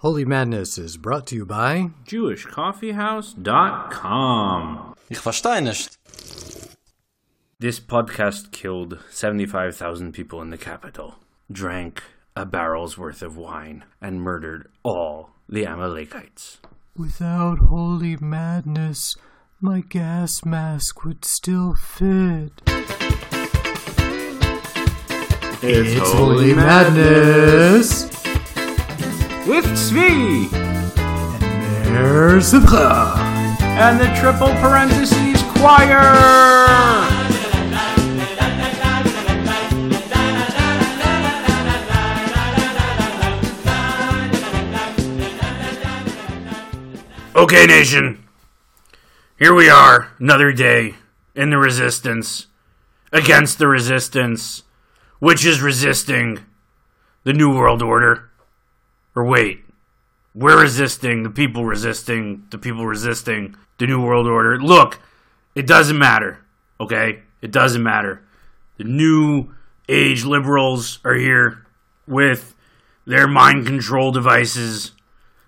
Holy Madness is brought to you by JewishCoffeehouse.com. Ich verstehe nicht. This podcast killed 75,000 people in the capital, drank a barrel's worth of wine, and murdered all the Amalekites. Without Holy Madness, my gas mask would still fit. It's, Holy Madness! With Zvi There's the and the triple parentheses choir. Okay, nation. Here we are, another day in the resistance, against the resistance, which is resisting the New World Order. Or wait, we're resisting, the people resisting, the people resisting the New World Order. Look, it doesn't matter, okay? It doesn't matter. The new age liberals are here with their mind control devices.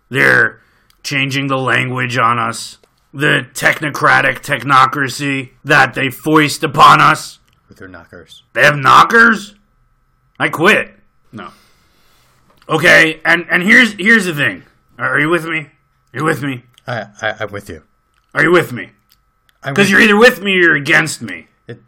They're changing the language on us. The technocratic technocracy that they foist upon us. With their knockers. They have knockers? I quit. No. Okay, and and here's here's the thing. Are you with me? You're you with me? I, I, I'm with you. Are you with me? Because you're either with me or you're against me. it,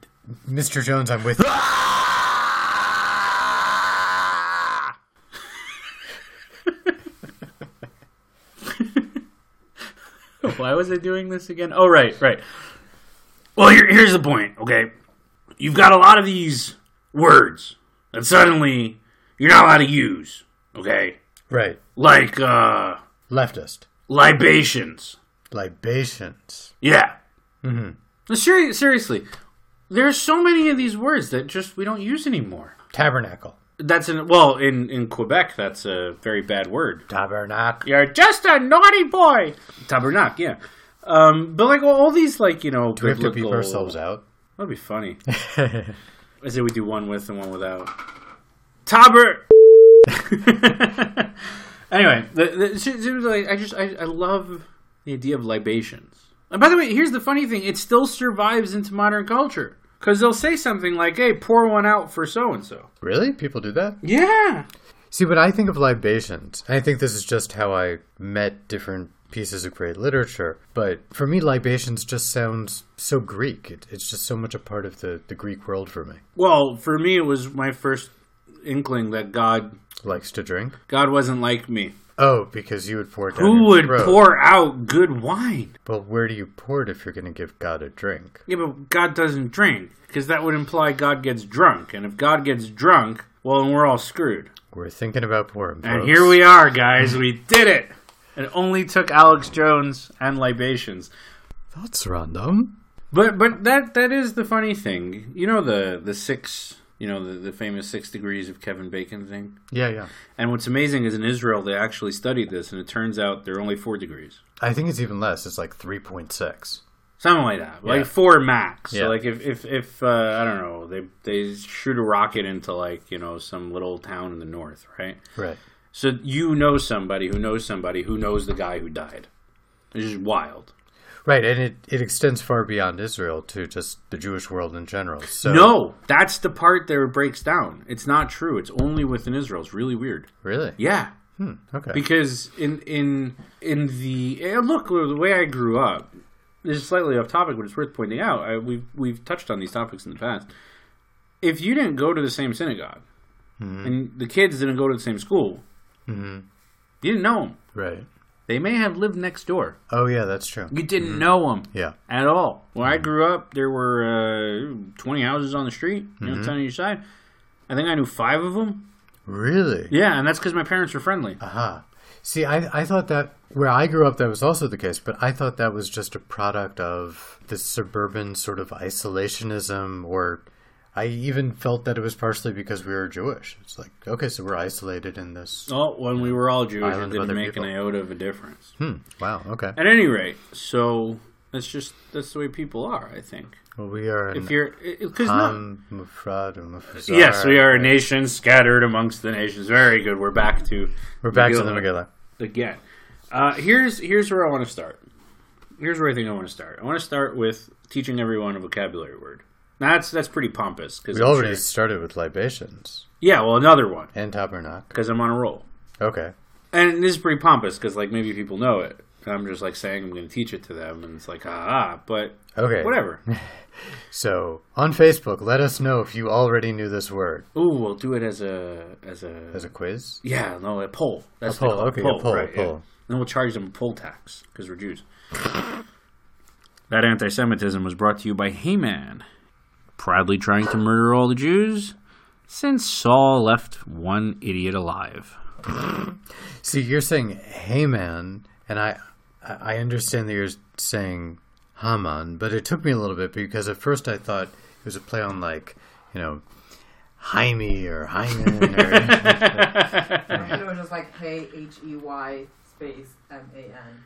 Mr. Jones, I'm with you. Why was I doing this again? Oh, right, right. Well, here, here's the point, okay? You've got a lot of these words that suddenly you're not allowed to use, okay? Right. Like, uh, Leftist. libations. Libations. Yeah. Mm-hmm. Seri- seriously, there's so many of these words that just we don't use anymore. Tabernacle. That's in well in in Quebec. That's a very bad word. Tabernacle. You're just a naughty boy. Tabernacle, yeah. Um, but like all, all these like you know, We have to beep biblical- ourselves out. That'd be funny. I say we do one with and one without. Taber. anyway, the, the, seriously, I just I, I love the idea of libations. And by the way, here's the funny thing: it still survives into modern culture because they'll say something like, "Hey, pour one out for so and so." Really? People do that? Yeah. See, when I think of libations, I think this is just how I met different pieces of great literature. But for me, libations just sounds so Greek. It, it's just so much a part of the, the Greek world for me. Well, for me, it was my first inkling that God Likes to drink. God wasn't like me. Oh, because you would pour it down Who would throat. pour out good wine? But where do you pour it if you're going to give God a drink? Yeah, but God doesn't drink because that would imply God gets drunk, and if God gets drunk, well, then we're all screwed. We're thinking about pouring. And folks. here we are, guys. We did it. It only took Alex Jones and libations. That's random. But but that that is the funny thing. You know the the six you know the, the famous six degrees of Kevin Bacon thing. Yeah, yeah. And what's amazing is in Israel they actually studied this, and it turns out there are only four degrees. I think it's even less. It's like 3.6. Something like that, like four max. Yeah. So like if if if uh, I don't know, they they shoot a rocket into like you know some little town in the north, right? Right. So you know somebody who knows somebody who knows the guy who died. It's just wild. Right, and it, it extends far beyond Israel to just the Jewish world in general. So No, that's the part that breaks down. It's not true. It's only within Israel. It's really weird. Really? Yeah, hmm, Okay. because in in in the look the way I grew up. This is slightly off topic, but it's worth pointing out. I, we've we've touched on these topics in the past. If you didn't go to the same synagogue, hmm. and the kids didn't go to the same school, mm-hmm. you didn't know them. right. They may have lived next door. Oh, yeah, that's true. You didn't mm-hmm. know them. Yeah. at all. When I mm-hmm. grew up, there were uh, 20 houses on the street, you know, mm-hmm. 10 on each side. I think I knew five of them. Really? Yeah, and that's because my parents were friendly. Aha. See, I, I thought that where I grew up, that was also the case, but I thought that was just a product of the suburban sort of isolationism, or I even felt that it was partially because we were Jewish. It's like, okay, so we're isolated in this. Well, when we were all Jewish, it didn't make people. an iota of a difference. Hmm. Wow. Okay. At any rate, so that's just that's the way people are. I think Well, we are. if you're because no. Am Mufrad or Mufazar. Yes, we are a nation scattered amongst the nations. Very good. We're back to We're back to Megillah. the Megillah. again. Uh, here's here's where I want to start. Here's where I think I want to start. I want to start with teaching everyone a vocabulary word. That's that's pretty pompous because We already started with libations yeah. Well, another one and tabernacle. because I'm on a roll, Okay. and this is pretty pompous because like maybe people know it. I'm just like saying I'm going to teach it to them, and it's like ah, ah but Okay. whatever. So on Facebook, let us know if you already knew this word Ooh, we'll do it as a as a as a quiz. yeah no a poll. That's A poll, what they call it, okay, a poll, a yeah. poll. Then we'll charge them a poll tax because we're Jews. that anti-Semitism was brought to you by Haman, proudly trying to murder all the Jews since Saul left one idiot alive. See, you're saying Haman, and I I understand that you're saying Haman, but it took me a little bit because at first I thought it was a play on like you know Jaime or Hyman or And it was just like hey H E Y space M A N.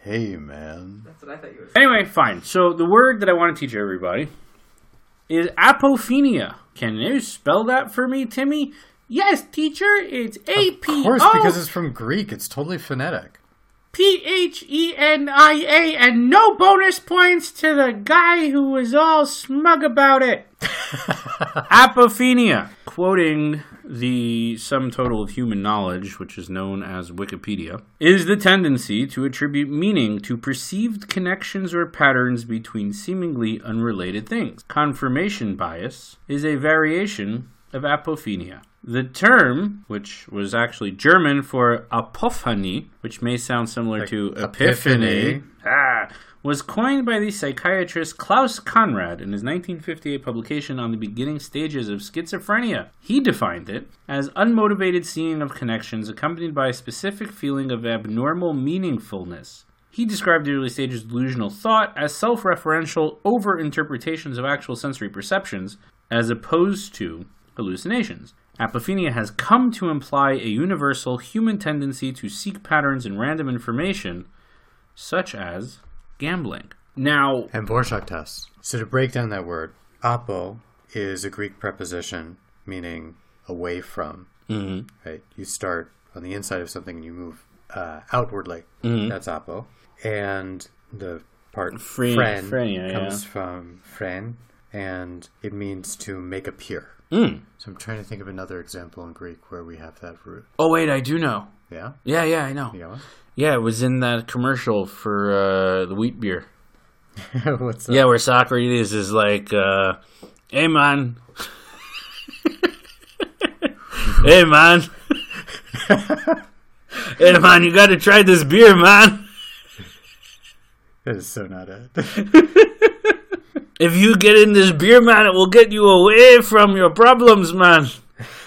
Hey man. That's what I thought you were saying. Anyway, fine. So the word that I want to teach everybody is apophenia. Can you spell that for me, Timmy? Yes, teacher. It's A Of course, because it's from Greek. It's totally phonetic. P H E N I A, and no bonus points to the guy who was all smug about it. Apophenia. Quoting the sum total of human knowledge, which is known as Wikipedia, is the tendency to attribute meaning to perceived connections or patterns between seemingly unrelated things. Confirmation bias is a variation of apophenia. The term, which was actually German for apophany, which may sound similar to epiphany, epiphany. Was coined by the psychiatrist Klaus Conrad in his 1958 publication on the beginning stages of schizophrenia. He defined it as unmotivated seeing of connections accompanied by a specific feeling of abnormal meaningfulness. He described the early stages of delusional thought as self referential over interpretations of actual sensory perceptions, as opposed to hallucinations. Apophenia has come to imply a universal human tendency to seek patterns in random information, such as gambling. Now, And Borchardt test. So to break down that word, apo is a Greek preposition meaning away from. mhm, Right? You start on the inside of something and you move uh, outwardly. Mm-hmm. That's apo. And the part Fre- friend frenia, comes yeah. from fren, and it means to make appear. mm. So I'm trying to think of another example in Greek where we have that root. oh wait, I do know. Yeah? Yeah, yeah, I know. You got Yeah, it was in that commercial for uh, the wheat beer. What's that? Yeah, where Socrates is like, uh, "Hey man, hey man, hey man, you got to try this beer, man. That is so not it. If you get in this beer, man, it will get you away from your problems, man."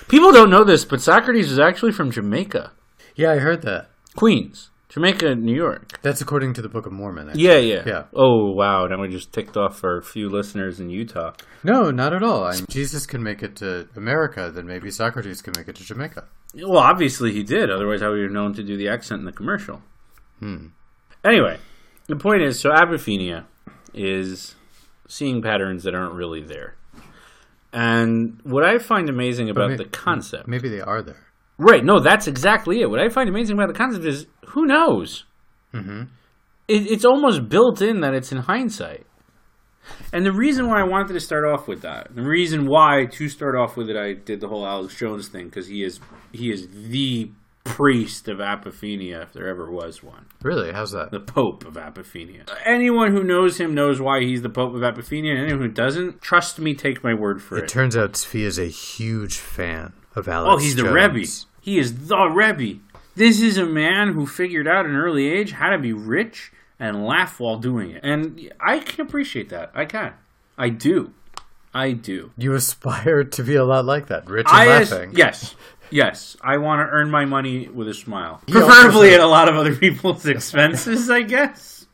People don't know this, but Socrates is actually from Jamaica, yeah, I heard that. Queens, Jamaica, New York. That's according to the Book of Mormon. actually. Yeah, yeah, Yeah. Oh wow, now we just ticked off our few listeners in Utah. No, not at all. I mean, Jesus can make it to America, then maybe Socrates can make it to Jamaica. Well, obviously he did. Otherwise, how would have known to do the accent in the commercial? Hmm. Anyway, the point is, so apophenia is seeing patterns that aren't really there. And what I find amazing about may- the concept, Maybe they are there. Right? No, that's exactly it. What I find amazing about the concept is, who knows? Mm-hmm. It, it's almost built in that it's in hindsight. And the reason why I wanted to start off with that, the reason why to start off with it, I did the whole Alex Jones thing because he is he is the priest of apophenia if there ever was one, Really? How's that? the Pope of apophenia. Anyone who knows him knows why he's the Pope of apophenia, and anyone who doesn't, trust me, take my word for It it. turns out Zvi is a huge fan of Alex Oh, he's the Rebbe. He is the Rebbe. This is a man who figured out at an early age how to be rich and laugh while doing it. And I can appreciate that. I can. I do. I do. You aspire to be a lot like that, rich and I as- laughing. yes. Yes. I want to earn my money with a smile. He Preferably at a lot of other people's expenses, I guess.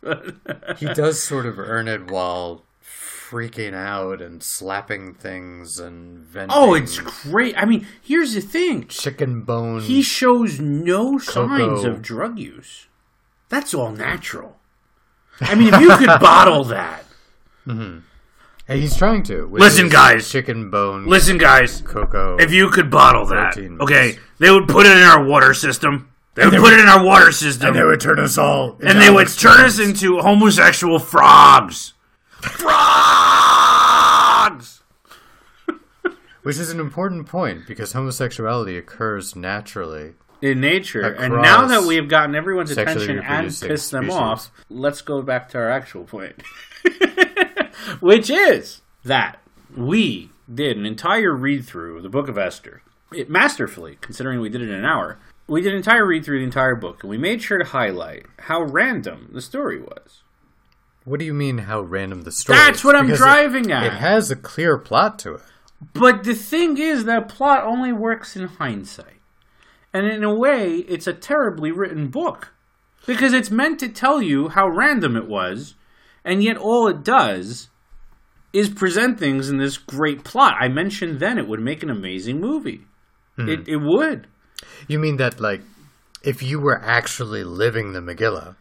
He does sort of earn it while freaking out and slapping things and venting. oh, it's great. I mean, here's the thing. chicken bone. He shows no signs Cocoa. of drug use. That's all natural. I mean, if you could bottle that. Mm-hmm. Hey, he's trying to. Listen, guys. Chicken bone. Listen, guys, Cocoa. if you could bottle that, okay, they would put it in our water system. They would put it in our water system. And they would turn us all. and they would turn us into homosexual frogs. Frogs! Which is an important point because homosexuality occurs naturally. In nature. and now that we have gotten everyone's attention and pissed them species. off, let's go back to our actual point. Which is that we did an entire read through of the Book of Esther. It masterfully, considering we did it in an hour. We did an entire read through the entire book, and we made sure to highlight how random the story was. What do you mean how random the story That's is? what I'm Because it- driving at. It has a clear plot to it. But the thing is, that plot only works in hindsight. And in a way, it's a terribly written book. Because it's meant to tell you how random it was, and yet all it does is present things in this great plot. I mentioned then it would make an amazing movie. Hmm. It, it would. You mean that, like, if you were actually living the Megillah,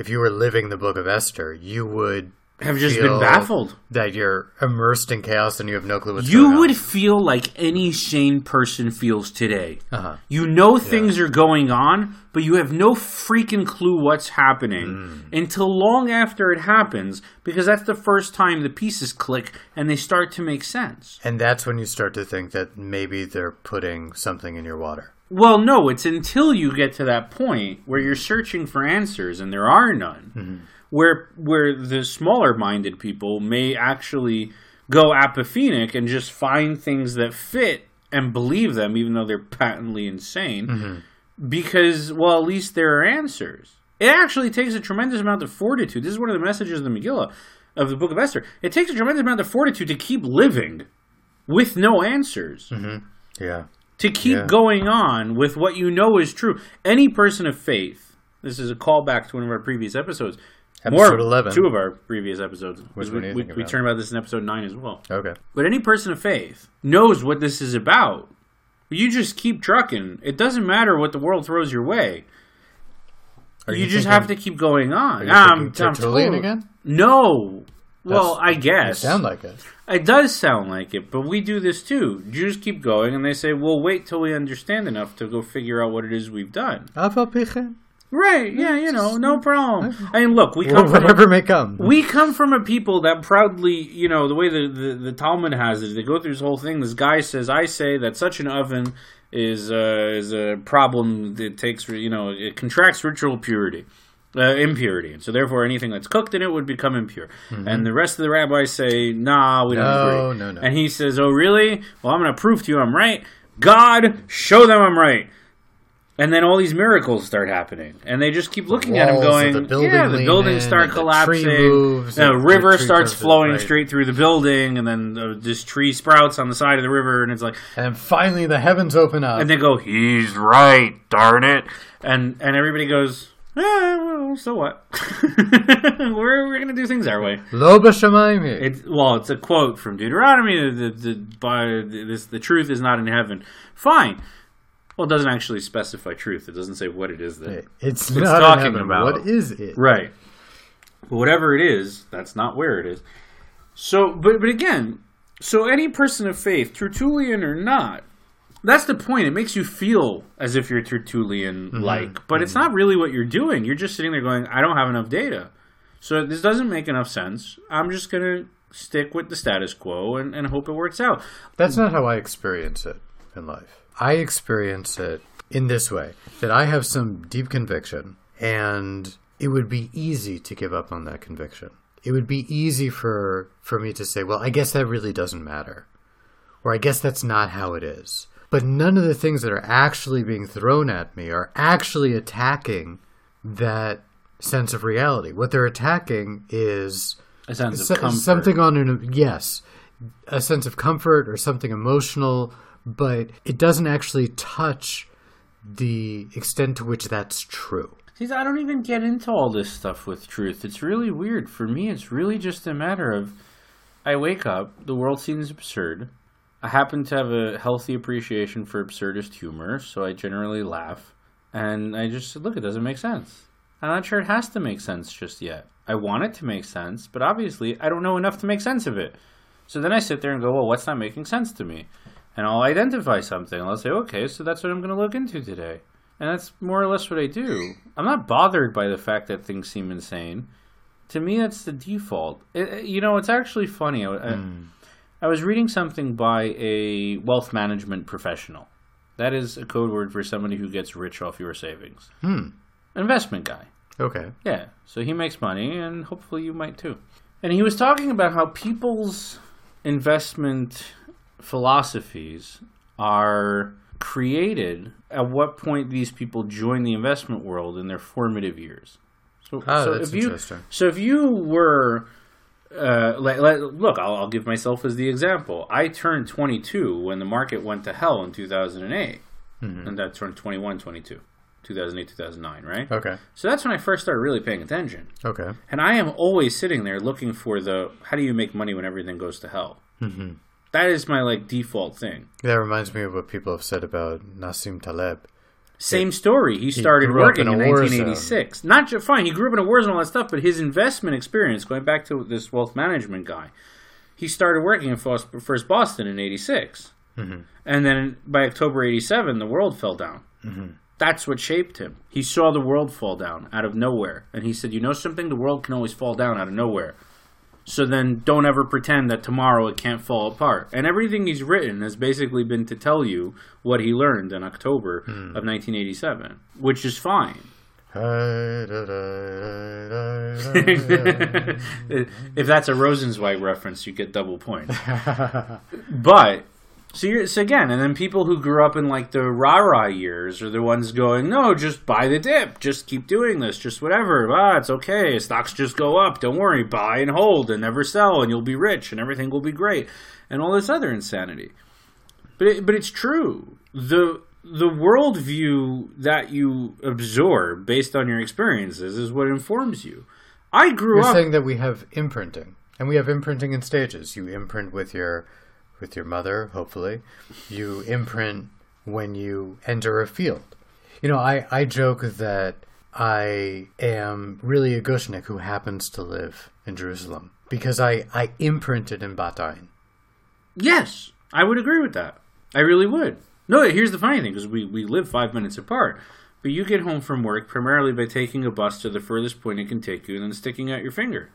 if you were living the Book of Esther, you would Have just been baffled. that you're immersed in chaos and you have no clue what's happening. You would feel like any sane person feels today. Uh-huh. You know things are going on, but you have no freaking clue what's happening Hmm. until long after it happens because that's the first time the pieces click and they start to make sense. And that's when you start to think that maybe they're putting something in your water. Well, no, it's until you get to that point where you're searching for answers and there are none. Mm-hmm. Where where the smaller minded people may actually go apophenic and just find things that fit and believe them even though they're patently insane. Mm-hmm. Because well, at least there are answers. It actually takes a tremendous amount of fortitude. This is one of the messages of the Megillah of the Book of Esther. It takes a tremendous amount of fortitude to keep living with no answers mm-hmm. Yeah. To keep Yeah. going on with what you know is true. Any person of faith. This is a callback to one of our previous episodes. Episode 11. Two of our previous episodes. Which we, one are you we, we about? turned about this in episode nine as well. Okay. But any person of faith knows what this is about. You just keep trucking. It doesn't matter what the world throws your way. You, you just thinking- have to keep going on. Are you I'm, I'm again? No. Well, I guess. Sound like it. It does sound like it, but we do this too. Jews keep going, and they say, "We'll wait till we understand enough to go figure out what it is we've done." Right? Yeah, you know, no problem. I mean, look, we come from Whatever a, may come. we come from a people that proudly, you know, the way the, the the Talmud has it, they go through this whole thing. This guy says, "I say that such an oven is uh, is a problem that takes, you know, it contracts ritual purity." Uh, impurity, and so therefore anything that's cooked in it would become impure. And the rest of the rabbis say, "Nah, we don't No, agree." no, no. And he says, "Oh, really? Well, I'm going to prove to you I'm right. God, show them I'm right." And then all these miracles start happening, and they just keep looking at him, going, the building "Yeah, the buildings start the collapsing. the and the river tree starts flowing right. straight through the building, and then uh, this tree sprouts on the side of the river, and it's like, And finally the heavens open up. and they go, "He's right, darn it!" And and everybody goes, "Ah, well, so what? we're we're gonna do things our way." Lo b'shamayim. It's well, it's a quote from Deuteronomy. The, the, the, by, this, the truth is not in heaven. Fine. Well, it doesn't actually specify truth. It doesn't say what it is that. It's, it's not talking in about- What is it? Right. But whatever it is, that's not where it is. So, but but again, so any person of faith, Tertullian or not, that's the point. It makes you feel as if you're Tertullian like, mm-hmm. but it's not mm-hmm. really what you're doing. You're just sitting there going, I don't have enough data. So this doesn't make enough sense. I'm just going to stick with the status quo and, and hope it works out. That's not how I experience it in life. I experience it in this way that I have some deep conviction, and it would be easy to give up on that conviction. It would be easy for, for me to say, well, I guess that really doesn't matter. Or I guess that's not how it is. But none of the things that are actually being thrown at me are actually attacking that sense of reality. What they're attacking is A sense of comfort. something on an yes, a sense of comfort or something emotional, but it doesn't actually touch the extent to which that's true. See, I don't even get into all this stuff with truth. It's really weird. For me, it's really just a matter of I wake up, the world seems absurd. I happen to have a healthy appreciation for absurdist humor, so I generally laugh. And I just said, look, it doesn't make sense. I'm not sure it has to make sense just yet. I want it to make sense, but obviously I don't know enough to make sense of it. So then I sit there and go, well, what's not making sense to me? And I'll identify something. I'll say, okay, so that's what I'm going to look into today. And that's more or less what I do. I'm not bothered by the fact that things seem insane. To me, that's the default. It- you know, it's actually funny. I, I, hmm. I was reading something by a wealth management professional. That is a code word for somebody who gets rich off your savings. Hmm. Investment guy. Okay. Yeah. So he makes money, and hopefully you might too. And he was talking about how people's investment philosophies are created at what point these people join the investment world in their formative years. So, Ah, so that's if you interesting. so if you were uh, let, let, look, I'll, I'll give myself as the example. I turned 22 when the market went to hell in 2008, Mm-hmm. and that turned 21, 22, 2008, 2009, right? Okay. So that's when I first started really paying attention. Okay. And I am always sitting there looking for the how do you make money when everything goes to hell? Mm-hmm. is my like default thing. That reminds me of what people have said about Nassim Taleb. Same story. He started up working in in, a war 1986. Not just fine. He grew up in a war zone, all that stuff. But his investment experience, going back to this wealth management guy, he started working in First, First Boston in '86, mm-hmm. and then by October '87, the world fell down. Mm-hmm. That's what shaped him. He saw the world fall down out of nowhere, and he said, "You know something? The world can always fall down out of nowhere." So then don't ever pretend that tomorrow it can't fall apart. And everything he's written has basically been to tell you what he learned in October hmm. of 1987, which is fine. if that's a Rosenzweig reference, you get double points. but so you're so again, and then people who grew up in like the rah rah years are the ones going, no, just buy the dip, just keep doing this, just whatever. Ah, it's okay. Stocks just go up. Don't worry, buy and hold and never sell, and you'll be rich, and everything will be great, and all this other insanity. But it, but it's true. the The worldview that you absorb based on your experiences is what informs you. I grew You're up. saying that we have imprinting, and we have imprinting in stages. You imprint with your with your mother, hopefully. You imprint when you enter a field. You know, I, I joke that I am really a Gushnik who happens to live in Jerusalem because I, I imprinted in Bat Ayin. Yes, I would agree with that. I really would. No, here's the funny thing because we, we live five minutes apart. But you get home from work primarily by taking a bus to the furthest point it can take you and then sticking out your finger.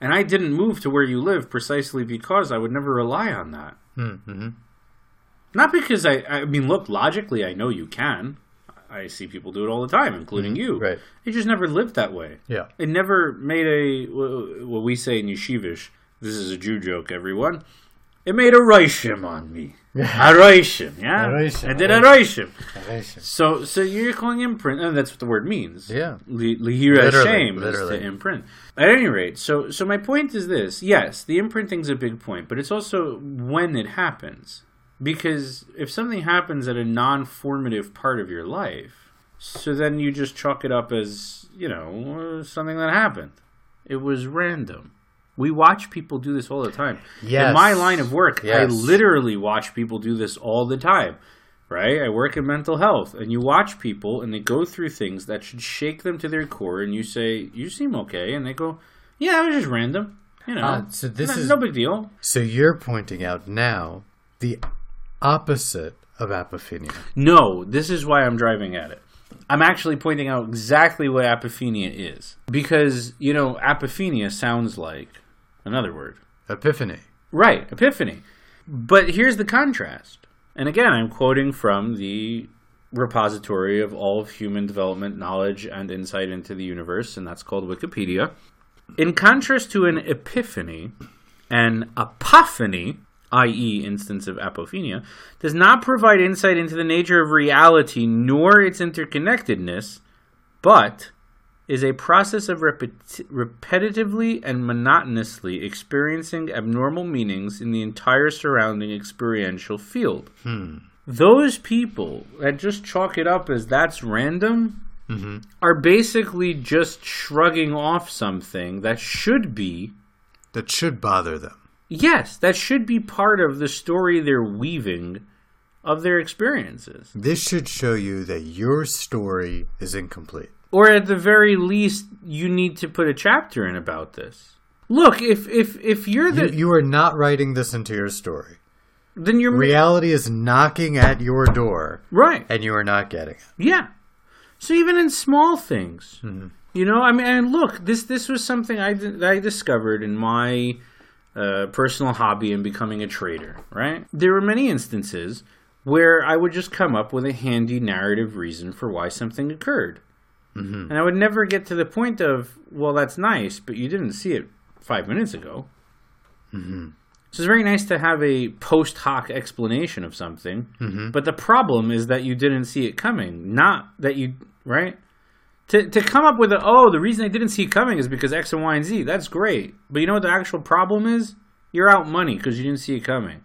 And I didn't move to where you live precisely because I would never rely on that. Mm-hmm. Not because I, I mean, look, logically, I know you can. I see people do it all the time, including you. Right. It just never lived that way. Yeah. It never made a wh- what we say in yeshivish. This is a Jew joke, everyone. It made a reishim on me. A reishim, yeah. A reishim, I did a a reishim. So, so you're calling imprint, and that's what the word means. Yeah. Li- Lihira shame is to imprint. At any rate, so so my point is this: yes, the imprinting's a big point, but it's also when it happens. Because if something happens at a non-formative part of your life, so then you just chalk it up as you know something that happened. It was random. We watch people do this all the time. Yes. In my line of work, I literally watch people do this all the time. Right? I work in mental health, and you watch people, and they go through things that should shake them to their core, and you say, "You seem okay," and they go, "Yeah, it was just random." You know, Ah, so this no, is- no big deal. So you're pointing out now the opposite of apophenia. No, this is why I'm driving at it. I'm actually pointing out exactly what apophenia is. Because, you know, apophenia sounds like another word. Epiphany. Right, epiphany. But here's the contrast. And again, I'm quoting from the repository of all of human development knowledge and insight into the universe, and that's called Wikipedia. In contrast to an epiphany, an apophany, i.e., instance of apophenia, does not provide insight into the nature of reality nor its interconnectedness, but is a process of repeti- repetitively and monotonously experiencing abnormal meanings in the entire surrounding experiential field. Hmm. Those people that just chalk it up as that's random mm-hmm. are basically just shrugging off something that should be That should bother them. Yes, that should be part of the story they're weaving of their experiences. This should show you that your story is incomplete. Or at the very least, you need to put a chapter in about this. Look, if if if you're the you are not writing this into your story. then you're Reality is knocking at your door, right. and you are not getting it. Yeah. So even in small things, Mhm. you know, I mean, and look, this this was something I I discovered in my uh, personal hobby in becoming a trader. Right, there were many instances where I would just come up with a handy narrative reason for why something occurred, Mhm. and I would never get to the point of, well, that's nice, but you didn't see it five minutes ago. Mhm. So it's very nice to have a post hoc explanation of something. Mhm. But the problem is that you didn't see it coming, not that you right. To to come up with a oh the reason I didn't see it coming is because X and Y and Z. That's great, but you know what the actual problem is? You're out money because you didn't see it coming.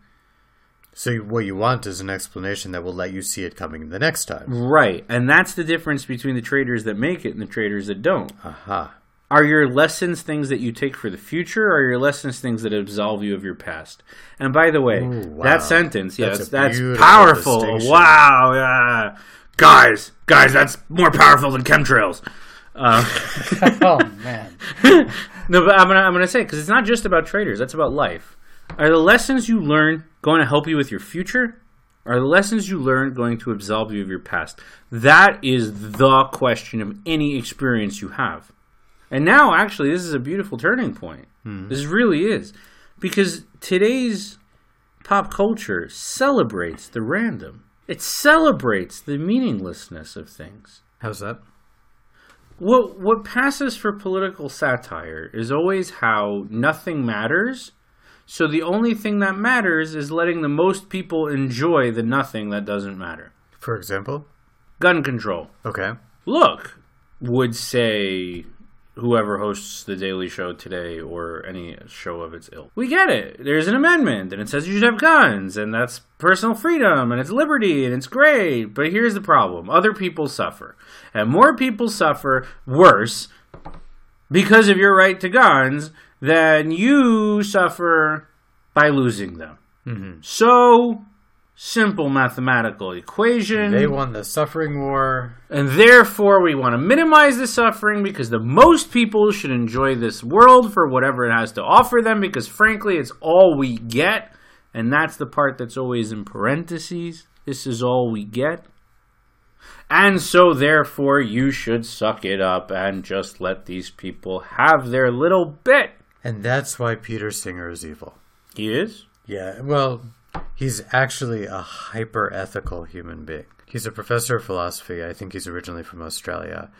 So what you want is an explanation that will let you see it coming the next time. Right, and that's the difference between the traders that make it and the traders that don't. Aha. Are your lessons things that you take for the future, or are your lessons things that absolve you of your past? And by the way, Ooh, wow. that sentence, yes, That's that's, a beautiful powerful. Wow, yeah. guys, guys, that's more powerful than chemtrails. Uh, oh man. no, but I'm gonna I'm gonna say because it's not just about traders. That's about life. Are the lessons you learn going to help you with your future? Are the lessons you learn going to absolve you of your past? That is the question of any experience you have. And now, actually, this is a beautiful turning point. Hmm. This really is. Because today's pop culture celebrates the random, it celebrates the meaninglessness of things. How's that? What what passes for political satire is always how nothing matters. So the only thing that matters is letting the most people enjoy the nothing that doesn't matter. For example? Gun control. Okay. Look, would say whoever hosts the Daily Show today or any show of its ilk. We get it. There's an amendment and it says you should have guns and that's personal freedom and it's liberty and it's great. But here's the problem other people suffer. And more people suffer worse because of your right to guns than you suffer by losing them. Mhm. So, simple mathematical equation. They won the suffering war. And therefore, we want to minimize the suffering because the most people should enjoy this world for whatever it has to offer them because, frankly, it's all we get. And that's the part that's always in parentheses. This is all we get. And so, therefore, you should suck it up and just let these people have their little bit. And that's why Peter Singer is evil. He is? Yeah, well, he's actually a hyper ethical human being. He's a professor of philosophy. I think he's originally from Australia.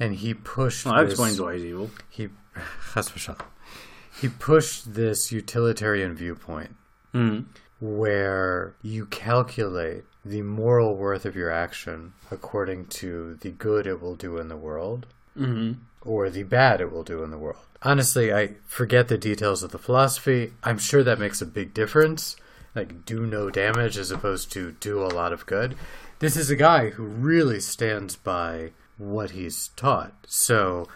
And he pushed Well, that this, explains why he's evil. he he pushed this utilitarian viewpoint Mhm. where you calculate the moral worth of your action according to the good it will do in the world hmm or the bad it will do in the world. Honestly, I forget the details of the philosophy. I'm sure that makes a big difference. Like, do no damage as opposed to do a lot of good. This is a guy who really stands by what he's taught. So,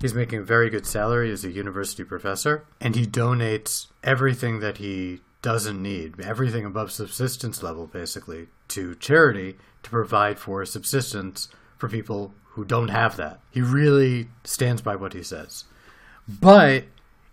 he's making a very good salary as a university professor, and he donates everything that he doesn't need, everything above subsistence level, basically, to charity to provide for subsistence for people who don't have that. He really stands by what he says. But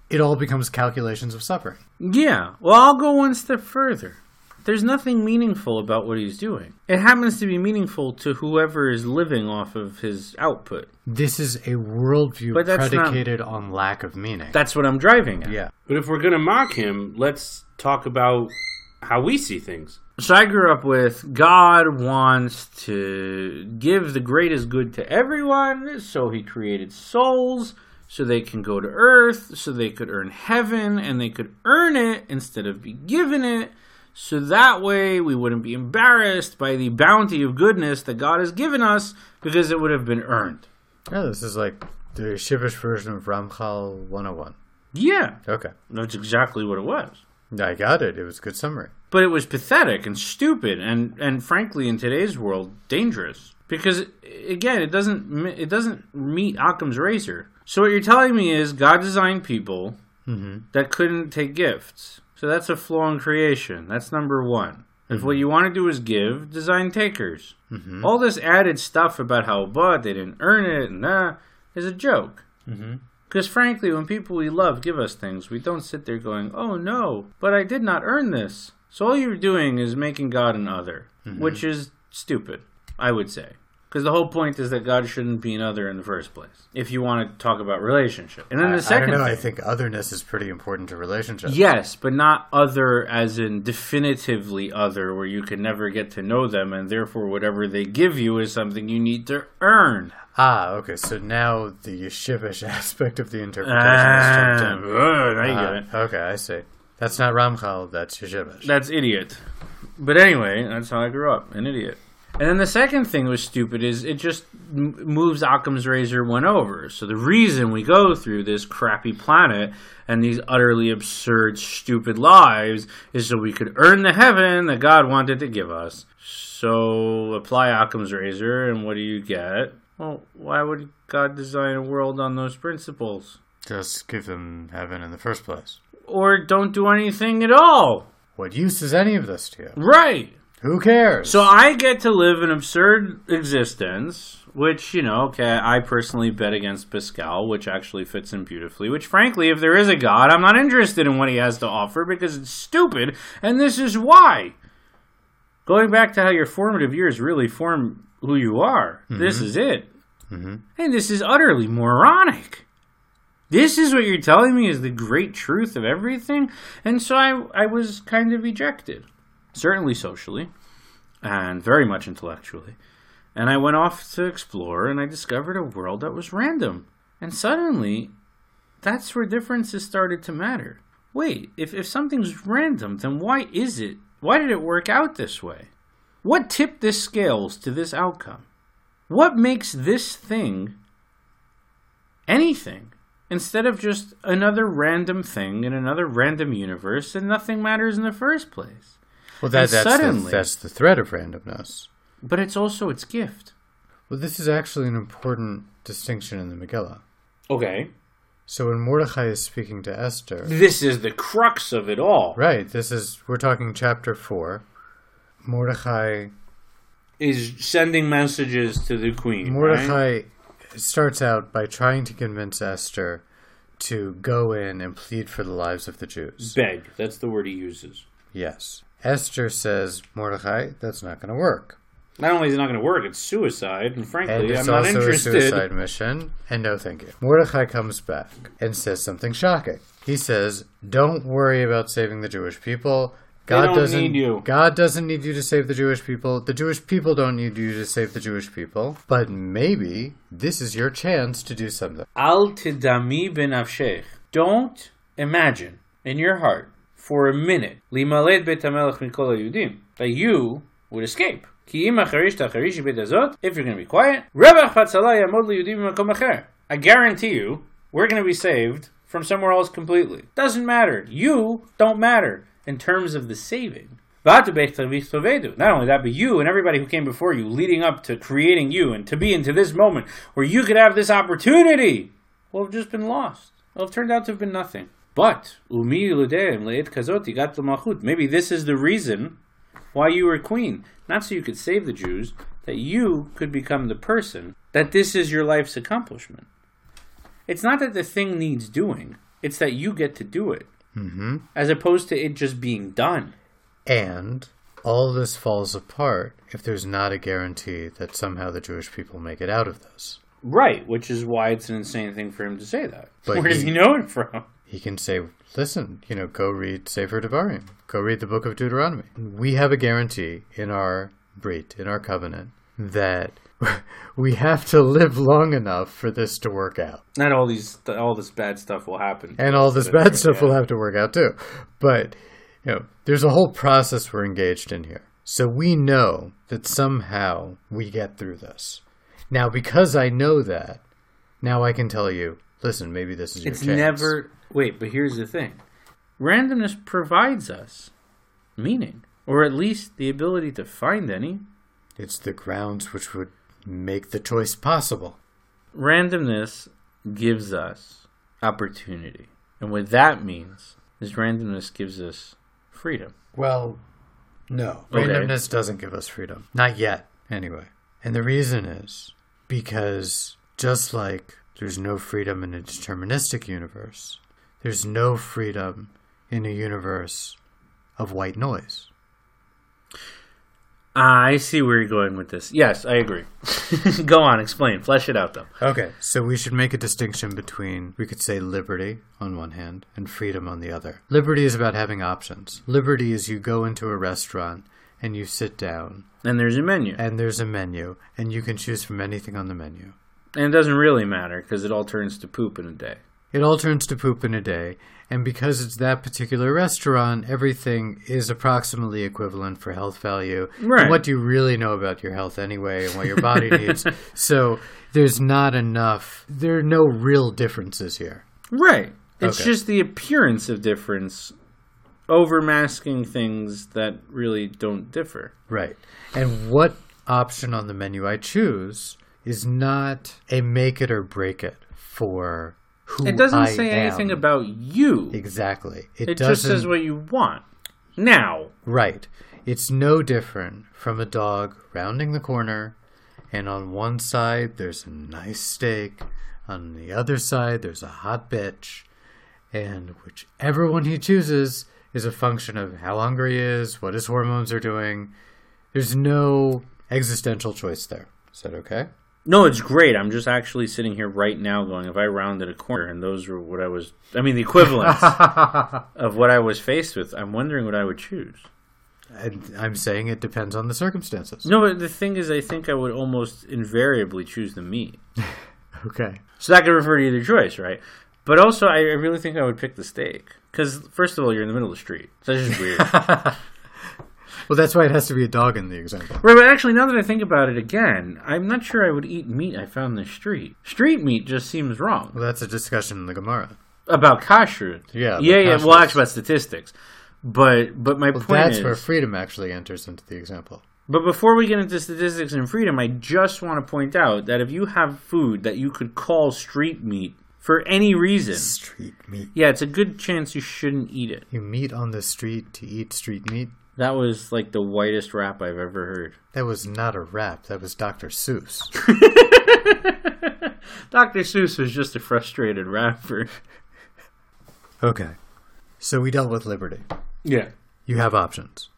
it all becomes calculations of suffering. Yeah. Well, I'll go one step further. There's nothing meaningful about what he's doing. It happens to be meaningful to whoever is living off of his output. This is a worldview But that's not- predicated on lack of meaning. That's what I'm driving at. yeah. But if we're going to mock him, let's talk about how we see things. So I grew up with God wants to give the greatest good to everyone, so he created souls so they can go to earth, so they could earn heaven, and they could earn it instead of be given it. So that way we wouldn't be embarrassed by the bounty of goodness that God has given us because it would have been earned. Yeah, this is like the yeshivish version of Ramchal 101. Yeah, Okay. that's exactly what it was. I got it. It was a good summary. but it was pathetic and stupid and and frankly in today's world dangerous because again it doesn't it doesn't meet Occam's razor. So what you're telling me is God designed people Mm-hmm. that couldn't take gifts. So that's a flaw in creation. That's number 1. If what you want to do is give, design takers. Mm-hmm. All this added stuff about how but they didn't earn it and that is a joke. Mm-hmm. Because frankly, when people we love give us things, we don't sit there going, oh no, but I did not earn this. So all you're doing is making God an other, which is stupid, I would say. Because the whole point is that God shouldn't be another in the first place. If you want to talk about relationship, and then I, the second, I don't know. thing- I think otherness is pretty important to relationships. Yes, but not other as in definitively other, where you can never get to know them, and therefore whatever they give you is something you need to earn. Ah, okay. So now the yeshivish aspect of the interpretation Ah, has jumped in. uh, now you Ah, get it. okay, I see. That's not Ramchal. That's yeshivish. That's idiot. But anyway, that's how I grew up, an idiot. And then the second thing that was stupid is it just m- moves Occam's razor one over. So the reason we go through this crappy planet and these utterly absurd, stupid lives is so we could earn the heaven that God wanted to give us. So apply Occam's razor, and what do you get? Well, why would God design a world on those principles? Just give them heaven in the first place. Or don't do anything at all. What use is any of this to you? Right. Who cares? So I get to live an absurd existence, which, you know, okay, I personally bet against Pascal, which actually fits in beautifully. Which, frankly, if there is a God, I'm not interested in what he has to offer because it's stupid, and this is why. Going back to how your formative years really form who you are, this is it. Mm-hmm. And this is utterly moronic. This is what you're telling me is the great truth of everything? And so I, I was kind of ejected certainly socially and very much intellectually. And I went off to explore and I discovered a world that was random. And suddenly, that's where differences started to matter. Wait, if, if something's random, then why is it? Why did it work out this way? What tipped the scales to this outcome? What makes this thing anything instead of just another random thing in another random universe and nothing matters in the first place? Well, that, that's, suddenly- the, that's the threat of randomness. But it's also its gift. Well, this is actually an important distinction in the Megillah. Okay. So when Mordechai is speaking to Esther, This is the crux of it all. right? This is we're talking chapter four. Mordechai Is sending messages to the queen. right? Mordechai starts out by trying to convince Esther to go in and plead for the lives of the Jews. Beg. That's the word he uses. Yes. Esther says, Mordechai, that's not going to work. Not only is it not going to work, it's suicide. And frankly, And I'm it's not also a suicide mission. And no thank you. Mordechai comes back and says something shocking. He says, Don't worry about saving the Jewish people. God doesn't need you." God doesn't need you to save the Jewish people. The Jewish people don't need you to save the Jewish people. But maybe this is your chance to do something. Al tidami ben avshech. Don't imagine in your heart for a minute that you would escape. If you're going to be quiet. I guarantee you, we're going to be saved from somewhere else completely. Doesn't matter. You don't matter in terms of the saving. Not only that, but you and everybody who came before you, leading up to creating you and to be into this moment where you could have this opportunity, will have just been lost. Will have turned out to have been nothing. But umi ludeim le'et kazot got malchut. Maybe this is the reason why you were queen, not so you could save the Jews, that you could become the person. That this is your life's accomplishment. It's not that the thing needs doing; it's that you get to do it, Mm-hmm. as opposed to it just being done. And all this falls apart if there's not a guarantee that somehow the Jewish people make it out of this. Right, which is why it's an insane thing for him to say that. But Where does he- he know it from? He can say, listen, you know, go read Sefer Devarim. Go read the book of Deuteronomy. We have a guarantee in our Brit, in our covenant, that we have to live long enough for this to work out. Not all these, all this bad stuff will happen. And all this bad stuff will have to work out too. But, you know, there's a whole process we're engaged in here. So we know that somehow we get through this. Now, because I know that, now I can tell you, listen, maybe this is your It's chance. never. Wait, but here's the thing randomness provides us meaning, or at least the ability to find any. It's the grounds which would make the choice possible. Randomness gives us opportunity. And what that means is randomness gives us freedom. Well, no. Okay. Randomness doesn't give us freedom. Not yet, anyway. And the reason is because just like there's no freedom in a deterministic universe, there's no freedom in a universe of white noise. Ah, I see where you're going with this. Yes, I agree. Go on, explain. Flesh it out, though. Okay, so we should make a distinction between, we could say liberty on one hand and freedom on the other. Liberty is about having options. Liberty is you go into a restaurant and you sit down And there's a menu. and there's a menu and you can choose from anything on the menu. And it doesn't really matter because it all turns to poop in a day. It all turns to poop in a day, and because it's that particular restaurant, everything is approximately equivalent for health value. Right. And what do you really know about your health anyway and what your body needs? So there's not enough, there are no real differences here. Right. It's Okay. just the appearance of difference overmasking things that really don't differ. Right. And what option on the menu I choose is not a make it or break it for who It doesn't I say am. anything about you. Exactly. It, It just says what you want. Now, Right. It's no different from a dog rounding the corner, and on one side there's a nice steak, on the other side there's a hot bitch, and whichever one he chooses is a function of how hungry he is, what his hormones are doing. There's no existential choice there. Is that okay? No, it's great. I'm just actually sitting here right now going, if I rounded a corner and those were what I was, I mean, the equivalent of what I was faced with, I'm wondering what I would choose. And I'm saying it depends on the circumstances. No, but the thing is, I think I would almost invariably choose the meat. Okay. So that could refer to either choice, right? But also, I, really think I would pick the steak. Because, first of all, you're in the middle of the street. So that's just weird. Well, that's why it has to be a dog in the example. Right, but actually, now that I think about it again, I'm not sure I would eat meat I found in the street. Street meat just seems wrong. Well, that's a discussion in the Gemara. About kashrut. Yeah, Yeah, yeah. Well, actually, about statistics. But but my Well, point that's is, where freedom actually enters into the example. But before we get into statistics and freedom, I just want to point out that if you have food that you could call street meat for any reason, Street meat. yeah, it's a good chance you shouldn't eat it. You meet on the street to eat street meat? That was like the whitest rap I've ever heard. That was not a rap. That was Dr. Seuss. Dr. Seuss was just a frustrated rapper. okay. So we dealt with liberty. Yeah. You have options.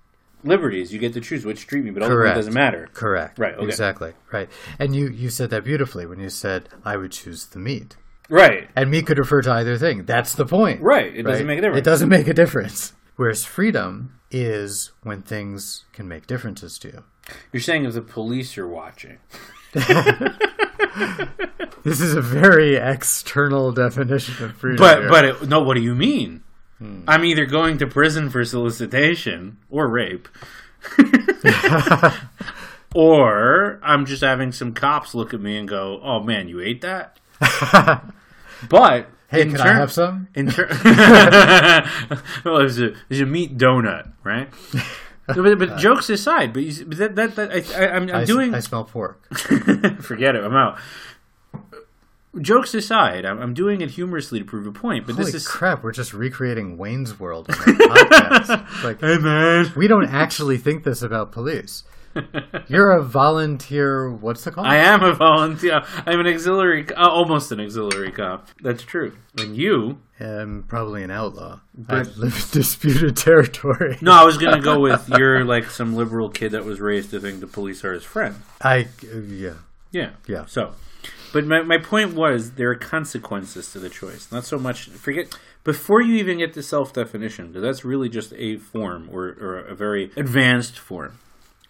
Liberties, you get to choose which street meat, but ultimately it Correct. doesn't matter. Correct. Right, okay. Exactly. Right. And you, you said that beautifully when you said, I would choose the meat. Right. And meat could refer to either thing. That's the point. Right. It doesn't make a difference. It doesn't make a difference. Whereas freedom is when things can make differences to you. You're saying if the police are watching. This is a very external definition of freedom. But here. but it, no, what do you mean? Hmm. I'm either going to prison for solicitation or rape, or I'm just having some cops look at me and go, "Oh man, you ate that." but hey, in can ter- I have some? In ter- well, there's a there's a meat donut, right? But, but uh, jokes aside, but, you, but that, that, that I, I, I'm, I'm I, s- doing I smell pork. Forget it. I'm out. Jokes aside, I'm, I'm doing it humorously to prove a point. But Holy this is crap! We're just recreating Wayne's World on podcast. Like, hey man. we don't actually think this about police. You're a volunteer. What's the call? I am a volunteer. I'm an auxiliary, uh, almost an auxiliary cop. That's true. And you? I'm probably an outlaw. I live in disputed territory. No, I was gonna go with you're like some liberal kid that was raised to think the police are his friend. I yeah. Yeah. Yeah. So, but my, my point was there are consequences to the choice. Not so much, forget, before you even get to self definition, because that's really just a form or, or a very advanced form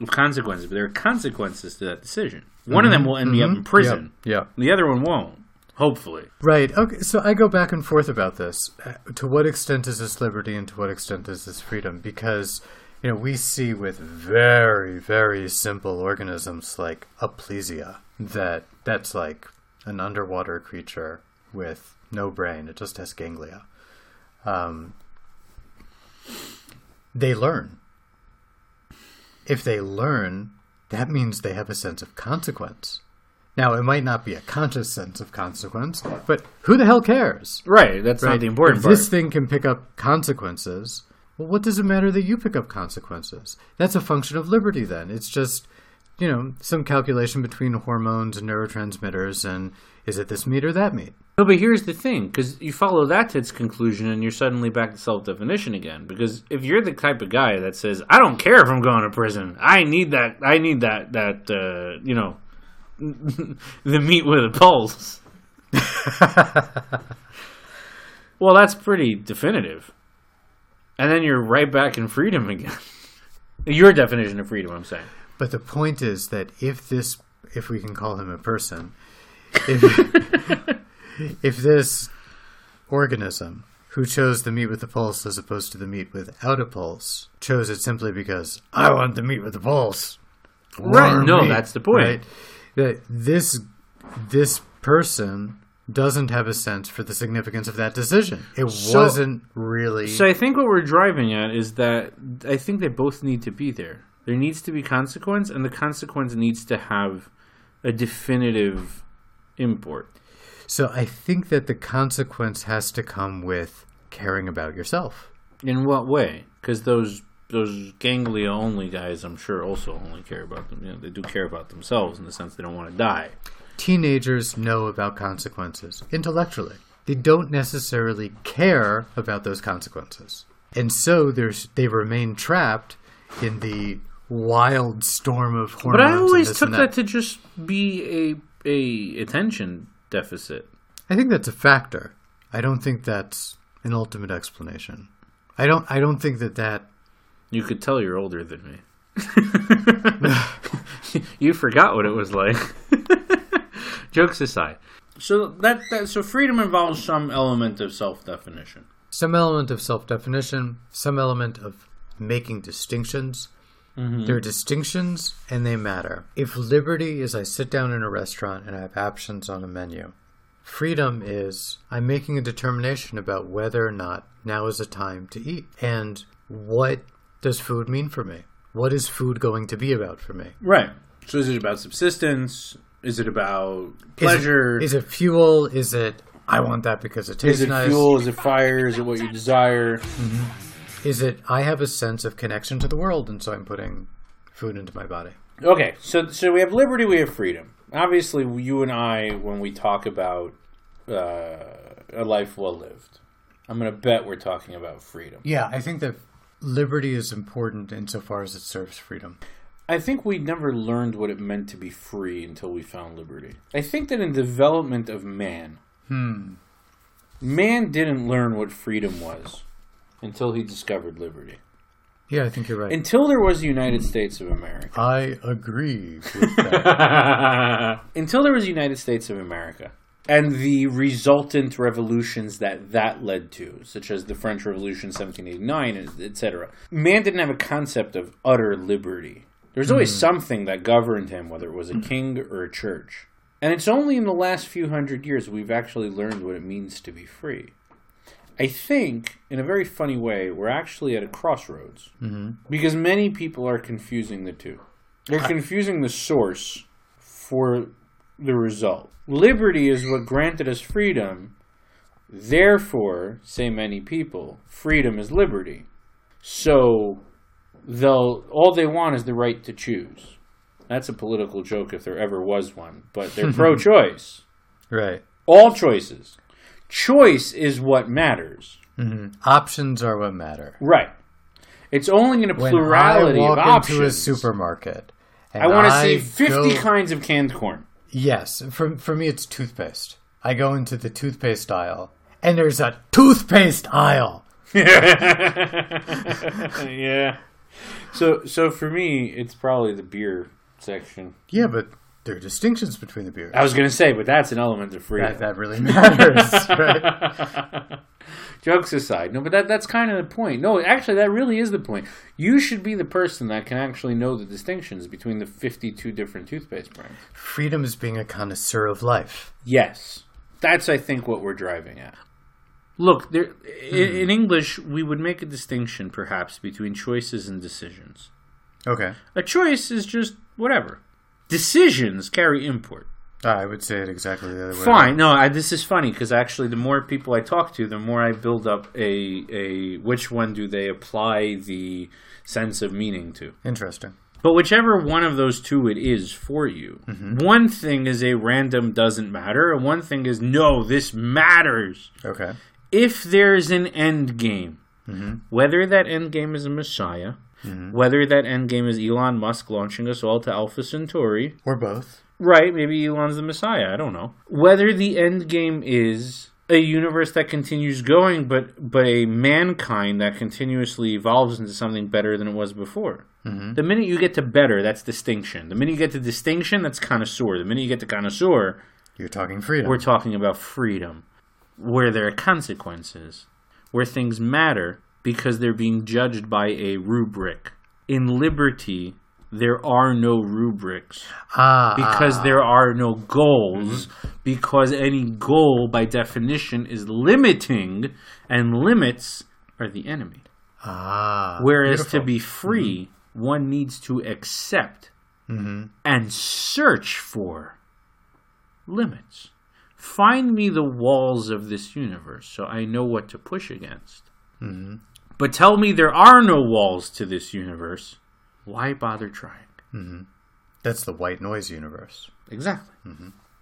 of consequences. But there are consequences to that decision. One of them will end me up in prison, Yeah. the other one won't, hopefully. Right. Okay. So I go back and forth about this. Uh, To what extent is this liberty, and to what extent is this freedom? Because you know we see with very very simple organisms like Aplysia that that's like an underwater creature with no brain. It just has ganglia. Um, they learn. If they learn, that means they have a sense of consequence. Now, it might not be a conscious sense of consequence, but who the hell cares? Right, that's Right? not the important if part. this thing can pick up consequences, well, what does it matter that you pick up consequences? That's a function of liberty then. It's just you know, some calculation between hormones and neurotransmitters and is it this meat or that meat? No, but here's the thing, because you follow that to its conclusion, and you're suddenly back to self-definition again. Because if you're the type of guy that says, "I don't care if I'm going to prison. I need that. I need that. That uh, you know, the meat with a pulse." well, that's pretty definitive. And then you're right back in freedom again. Your definition of freedom, I'm saying. But the point is that if this, if we can call him a person, if, if this organism who chose the meat with the pulse as opposed to the meat without a pulse chose it simply because I want the meat with the pulse. Right, no, meat," that's the point. Right? That this this person doesn't have a sense for the significance of that decision. It So- wasn't really So I think what we're driving at is that I think they both need to be there. There needs to be consequence, and the consequence needs to have a definitive import. So I think that the consequence has to come with caring about yourself. In what way? Because those those ganglia only guys, I'm sure, also only care about them. You know, they do care about themselves in the sense they don't want to die. Teenagers know about consequences intellectually. They don't necessarily care about those consequences. And so there's they remain trapped in the wild storm of hormones. But I always took and that to just be a a attention deficit. I think that's a factor. I don't think that's an ultimate explanation. I don't I don't think that that You could tell you're older than me. you forgot what it was like. Jokes aside. So that, that so freedom involves some element of self-definition. some element of self-definition, some element of making distinctions. Mm-hmm. There are distinctions and they matter. If liberty is I sit down in a restaurant and I have options on a menu, freedom is I'm making a determination about whether or not now is a time to eat. And what does food mean for me? What is food going to be about for me? Right. So is it about subsistence? Is it about Is it- pleasure? Is it, fuel? Is it I want that because it tastes nice? Is it nice? fuel? Is it fire? Is it what you desire? Mm-hmm. Is it I have a sense of connection to the world and so I'm putting food into my body? Okay, so so we have liberty, we have freedom. Obviously, you and I, when we talk about uh, a life well lived, I'm going to bet we're talking about freedom. Yeah, I think that liberty is important insofar as it serves freedom. I think we never learned what it meant to be free until we found liberty. I think that in development of man, man didn't learn what freedom was until he discovered liberty. Yeah, I think you're right. Until there was the United States of America. I agree with that. until there was the United States of America and the resultant revolutions that that led to, such as the French Revolution 1789, etc. Man didn't have a concept of utter liberty. There's always hmm. something that governed him, whether it was a hmm. king or a church. And it's only in the last few hundred years we've actually learned what it means to be free. I think, in a very funny way, we're actually at a crossroads mm-hmm. because many people are confusing the two. They're ah. confusing the source for the result. Liberty is what granted us freedom. Therefore, say many people, freedom is liberty. So they'll all they want is the right to choose. That's a political joke if there ever was one, but they're pro-choice. right. All choices. Choice is what matters. Mm-hmm. Options are what matter. Right. It's only in a When plurality I walk of options. into a supermarket, I want to see 50 go- kinds of canned corn. Yes, for for me it's toothpaste. I go into the toothpaste aisle, and there's a toothpaste aisle. yeah. So so for me, it's probably the beer section. Yeah, but there are distinctions between the beers. I was gonna say, but that's an element of freedom. that, that really matters, right? Jokes aside, no, but that that's kind of the point. No, actually, that really is the point. You should be the person that can actually know the distinctions between the fifty-two different toothpaste brands. Freedom is being a connoisseur of life. Yes, that's I think what we're driving at. Look, there i hmm. in English we would make a distinction perhaps between choices and decisions. Okay. A choice is just whatever. Decisions carry import. Ah, I would say it exactly the other way. Fine. No, I, this is funny because actually, the more people I talk to, the more I build up a a which one do they apply the sense of meaning to. Interesting. But whichever one of those two it is for you, mm-hmm. one thing is a random doesn't matter, and one thing is no, this matters. Okay. If there's an end game, mm-hmm. whether that end game is a Messiah, Mm-hmm. whether that end game is Elon Musk launching us all to Alpha Centauri, Or both. Right, maybe Elon's the Messiah. I don't know. Whether the end game is a universe that continues going, but but a mankind that continuously evolves into something better than it was before. Mm-hmm. The minute you get to better, that's distinction. The minute you get to distinction, that's connoisseur. The minute you get to connoisseur, You're talking freedom. we're talking about freedom, where there are consequences, where things matter because they're being judged by a rubric. In liberty, there are no rubrics. Ah, because there are no goals. Because any goal by definition is limiting and limits are the enemy. Ah. whereas beautiful. to be free one needs to accept and search for limits. Find me the walls of this universe so i know what to push against but tell me there are no walls to this universe why bother trying That's the white noise universe. exactly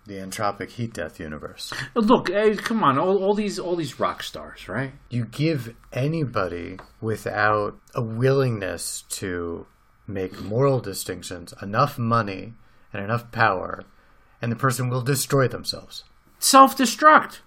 The entropic heat death universe. Look, eh, come on, all, all these all these rock stars, right? You give anybody without a willingness to make moral distinctions enough money and enough power, and the person will destroy themselves. Self destruct.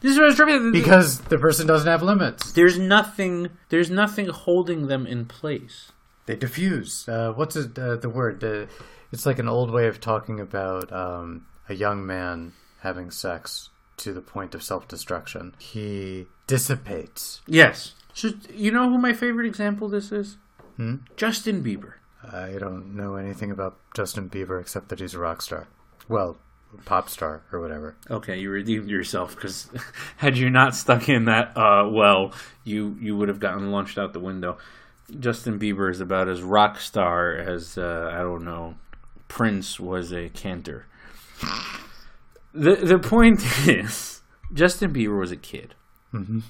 This is what I was trying to. Because the person doesn't have limits. there's nothing. There's nothing holding them in place. They diffuse. Uh, what's it, uh, the word? The, it's like an old way of talking about um, a young man having sex to the point of self destruction. He dissipates. Yes. So you know who my favorite example this is? Hmm? Justin Bieber. I don't know anything about Justin Bieber except that he's a rock star. Well, pop star or whatever. Okay, you redeemed yourself because had you not stuck in that uh, well, you you would have gotten launched out the window. Justin Bieber is about as rock star as uh, I don't know Prince was a cantor. The the point is, Justin Bieber was a kid, Mhm.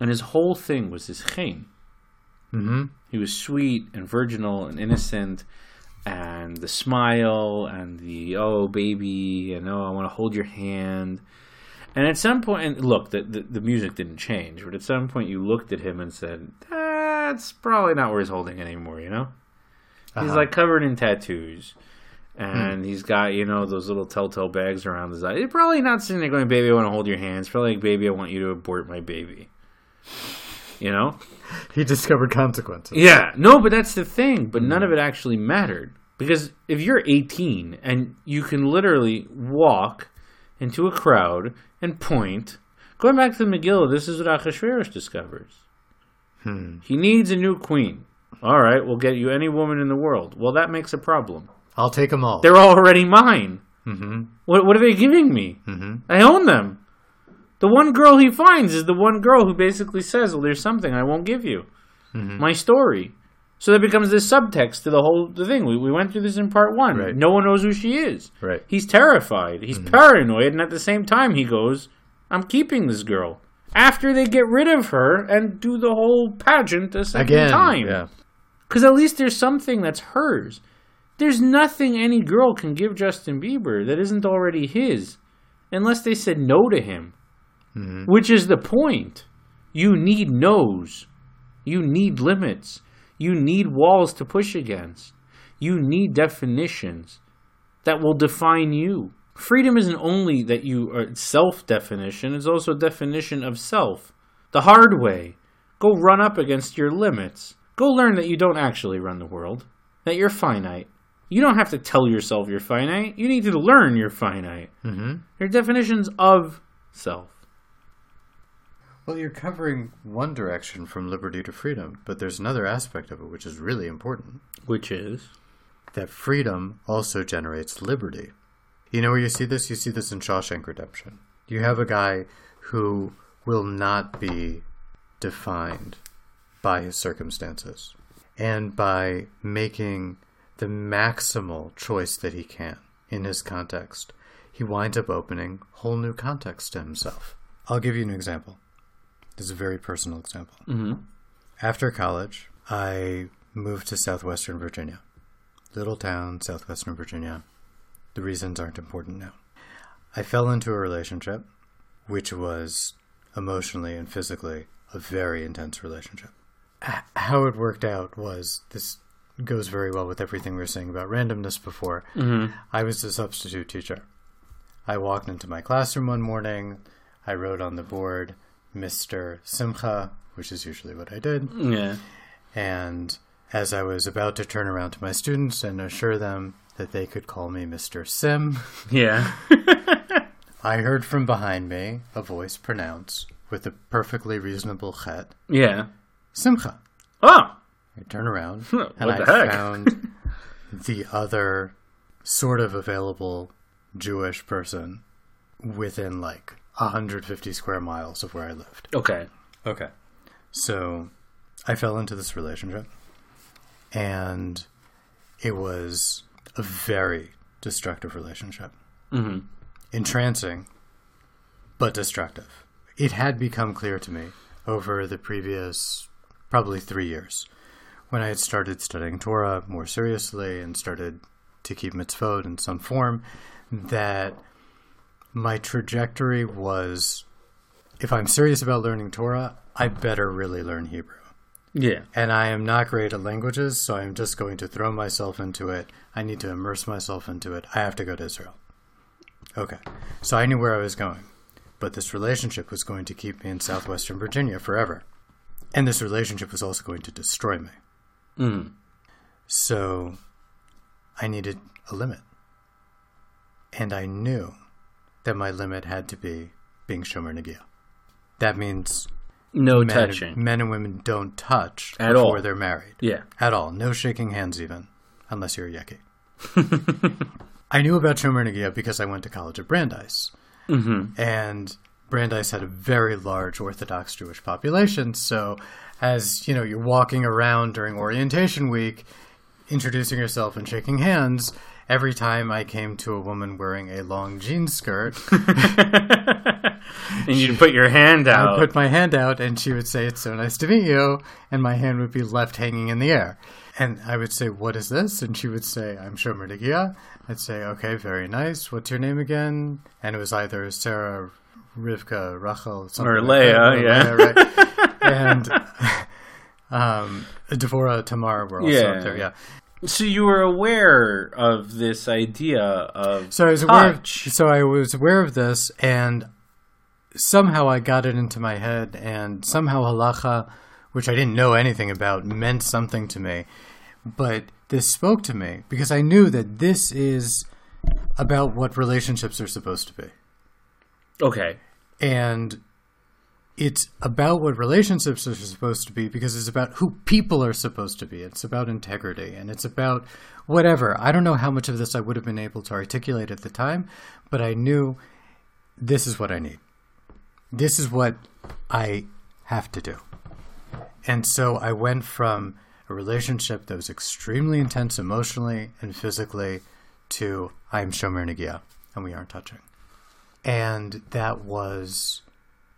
and his whole thing was his chain. Mm-hmm. He was sweet and virginal and innocent, and the smile and the oh baby and oh I want to hold your hand. And at some point, and look, the, the the music didn't change, but at some point you looked at him and said, "That's probably not where he's holding anymore." You know, he's Uh-huh. like covered in tattoos. And he's got, you know, those little telltale bags around his eyes. He's probably not sitting there going, Baby, I want to hold your hands. Probably like, Baby, I want you to abort my baby. You know? He discovered consequences. Yeah, no, but that's the thing. But none of it actually mattered because if you're 18 and you can literally walk into a crowd and point, going back to the Megillah, this is what Achashverosh discovers. Hmm. He needs a new queen. All right, we'll get you any woman in the world. Well, that makes a problem. I'll take them all. They're already mine. mm-hmm. What what are they giving me? Mm-hmm. I own them. The one girl he finds is the one girl who basically says, "Well, there's something I won't give you." Mhm. My story. So that becomes this subtext to the whole the thing. We, we went through this in part one. Right. No one knows who she is. Right. He's terrified. He's paranoid, and at the same time, he goes, "I'm keeping this girl." After they get rid of her and do the whole pageant a second Again. time, Yeah. because at least there's something that's hers. There's nothing any girl can give Justin Bieber that isn't already his, unless they said no to him. Which is the point. You need no's. You need limits. You need walls to push against. You need definitions that will define you. Freedom isn't only that you are self definition, it's also a definition of self. The hard way. Go run up against your limits. Go learn that you don't actually run the world, that you're finite. You don't have to tell yourself you're finite. You need to learn you're finite. Mm-hmm. Your definitions of self. Well, you're covering one direction from liberty to freedom, but there's another aspect of it which is really important. Which is? That freedom also generates liberty. You know where you see this? You see this in Shawshank Redemption. You have a guy who will not be defined by his circumstances and by making the maximal choice that he can in his context. He winds up opening whole new context to himself. I'll give you an example. This is a very personal example. Mm-hmm. After college, I moved to southwestern Virginia. little town, southwestern Virginia. The reasons aren't important now. I fell into a relationship which was emotionally and physically a very intense relationship. How it worked out was this goes very well with everything we were saying about randomness before. I was a substitute teacher. I walked into my classroom one morning. I wrote on the board Mr. Simcha, which is usually what I did. Yeah. And as I was about to turn around to my students and assure them that they could call me Mr. Sim, Yeah. I heard from behind me a voice pronounce with a perfectly reasonable chet, yeah. Simcha. Oh. I turn around and I heck? found the other sort of available Jewish person within like 150 square miles of where I lived. Okay. Okay. So I fell into this relationship, and it was a very destructive relationship. hmm Entrancing, but destructive. It had become clear to me over the previous probably three years when I had started studying Torah more seriously and started to keep mitzvot in some form that my trajectory was if I'm serious about learning Torah, I better really learn Hebrew. Yeah. And I am not great at languages, so I'm just going to throw myself into it. I need to immerse myself into it. I have to go to Israel. Okay. So I knew where I was going. But this relationship was going to keep me in southwestern Virginia forever. And this relationship was also going to destroy me. Mm. So I needed a limit. And I knew that my limit had to be being Shomer Nagia. That means No men, touching. men and women don't touch At before all. they're married. Yeah. At all. No shaking hands even. Unless you're a Yeki. I knew about Shomer Nagia because I went to college at Brandeis. Mm-hmm. And Brandeis had a very large Orthodox Jewish population. So as, you know, you're walking around during orientation week, introducing yourself and shaking hands, every time I came to a woman wearing a long jean skirt, and you'd put your hand out. I out. put my hand out and she would say, It's so nice to meet you. And my hand would be left hanging in the air. And I would say, What is this? And she would say, I'm Shomer Nagia. I'd say, Okay, very nice. What's your name again? And it was either Sarah, Rivka, Rachel, something Or like that. Leah, Or yeah. Leah, right. and um, Devorah, Tamar were also Yeah. up there. Yeah. So you were aware of this idea of So I was aware. Of, so I was aware of this, and somehow I got it into my head, and somehow halacha, which I didn't know anything about, meant something to me. But this spoke to me because I knew that this is about what relationships are supposed to be, Okay. and it's about what relationships are supposed to be because it's about who people are supposed to be. It's about integrity and it's about whatever. I don't know how much of this I would have been able to articulate at the time, but I knew this is what I need. This is what I have to do. And so I went from a relationship that was extremely intense emotionally and physically to I'm Shomer Nagia and we aren't touching. And that was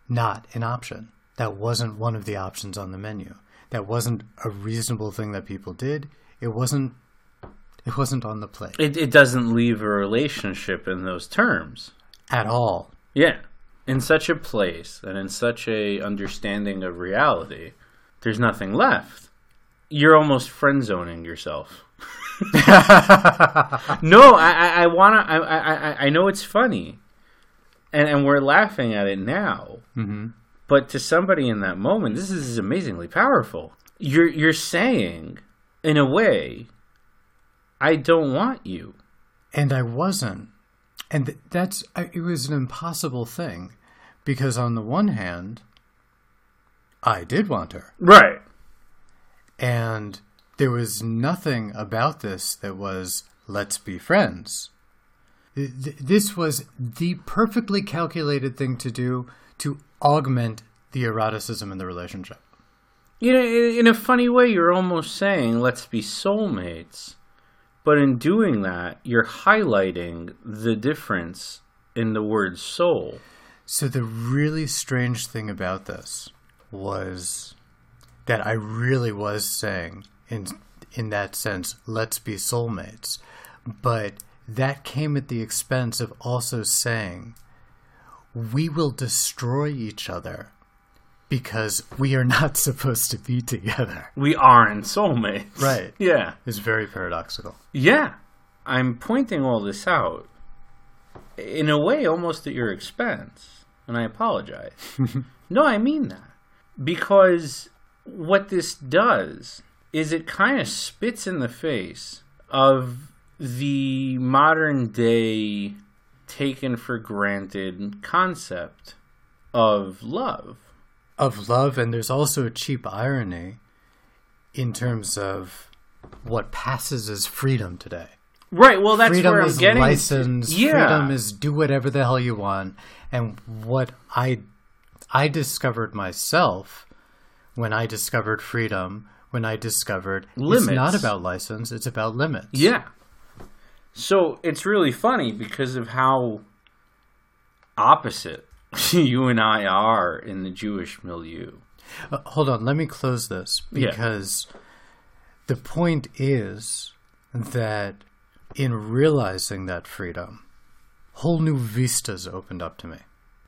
not an option. That wasn't one of the options on the menu. That wasn't a reasonable thing that people did. It wasn't it wasn't on the plate It, it doesn't leave a relationship in those terms. at all. Yeah. In such a place and in such a understanding of reality, there's nothing left. You're almost friend zoning yourself. no, I, I, I wanna. I, I, I- I know it's funny, and and we're laughing at it now. hmm But to somebody in that moment, this is amazingly powerful. You're you're saying, in a way, I don't want you. And I wasn't. And that's it was an impossible thing because on the one hand I did want her. Right. And there was nothing about this that was, let's be friends. Th- th- This was the perfectly calculated thing to do to augment the eroticism in the relationship. You know, in in a funny way, you're almost saying, let's be soulmates. But in doing that, you're highlighting the difference in the word soul. So the really strange thing about this was that I really was saying in in that sense, let's be soulmates. But that came at the expense of also saying, we will destroy each other because we are not supposed to be together. We aren't soulmates. Right. Yeah. It's very paradoxical. Yeah. I'm pointing all this out in a way almost at your expense. And I apologize. no, I mean that. Because what this does is it kind of spits in the face of the modern day taken for granted concept of love. Of love, and there's also a cheap irony in terms of what passes as freedom today. Right. Well, that's freedom where I'm is getting. license. yeah. Freedom is do whatever the hell you want. And what I I discovered myself when I discovered freedom, when I discovered Limits. it's not about license, it's about limits. Yeah. So it's really funny because of how opposite you and I are in the Jewish milieu. Uh, hold on, let me close this Yeah. because the point is that in realizing that freedom, whole new vistas opened up to me.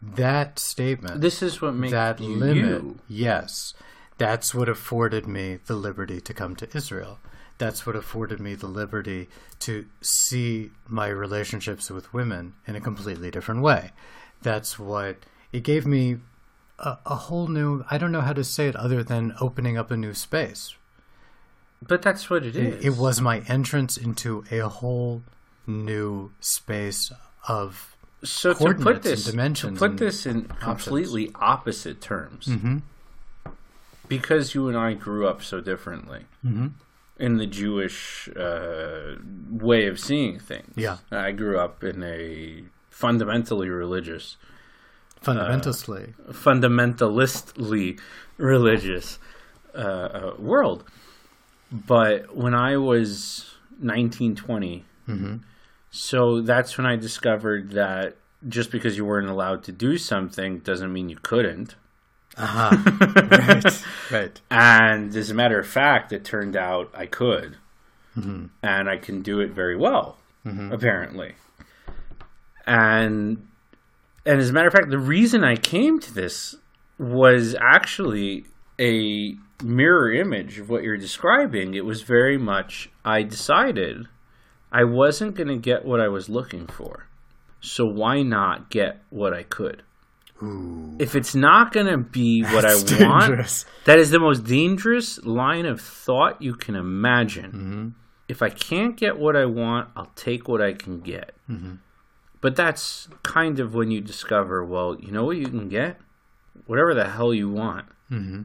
That statement, This is what makes that you limit, you. yes, that's what afforded me the liberty to come to Israel. That's what afforded me the liberty to see my relationships with women in a completely different way. That's what it gave me a, a whole new, I don't know how to say it other than opening up a new space. But that's what it is. It, was my entrance into a whole new space of so to put this dimensions to put this in completely opposite terms. Mm-hmm. Because you and I grew up so differently mm-hmm. In the Jewish uh, way of seeing things. Yeah. I grew up in a fundamentally religious fundamentally. fundamentalistly religious uh, uh, world. But when I was 19, 20, so that's when I discovered that just because you weren't allowed to do something doesn't mean you couldn't. right. Right. And as a matter of fact, it turned out I could. Mm-hmm. And I can do it very well, mm-hmm. apparently. And and as a matter of fact, the reason I came to this was actually a mirror image of what you're describing. It was very much I decided I wasn't going to get what I was looking for. So why not get what I could? If it's not going to be what I That's want, dangerous. that is the most dangerous line of thought you can imagine. Mm-hmm. If I can't get what I want, I'll take what I can get. Mm-hmm. But that's kind of when you discover, well, you know what you can get? Whatever the hell you want. Mm-hmm.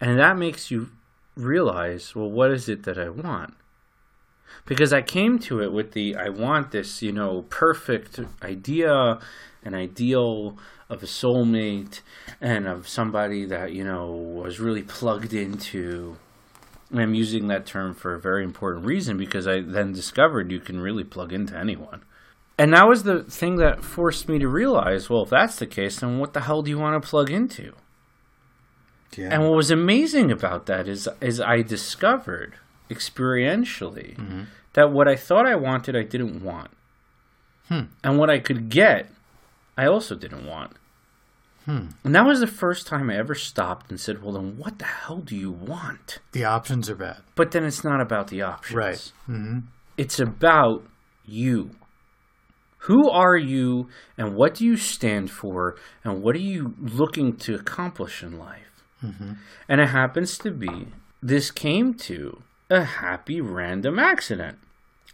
And that makes you realize, well, what is it that I want? Because I came to it with the, I want this, you know, perfect idea, an ideal of a soulmate and of somebody that, you know, was really plugged into. And I'm using that term for a very important reason because I then discovered you can really plug into anyone. And that was the thing that forced me to realize, well, if that's the case, then what the hell do you want to plug into? Yeah. And what was amazing about that is is I discovered experientially mm-hmm. that what I thought I wanted I didn't want. Hmm. And what I could get I also didn't want. Hmm. And that was the first time I ever stopped and said, Well then what the hell do you want? the options are bad. But then it's not about the options. Right. Mm-hmm. It's about you. Who are you and what do you stand for and what are you looking to accomplish in life? Mm-hmm. And it happens to be this came to a happy random accident.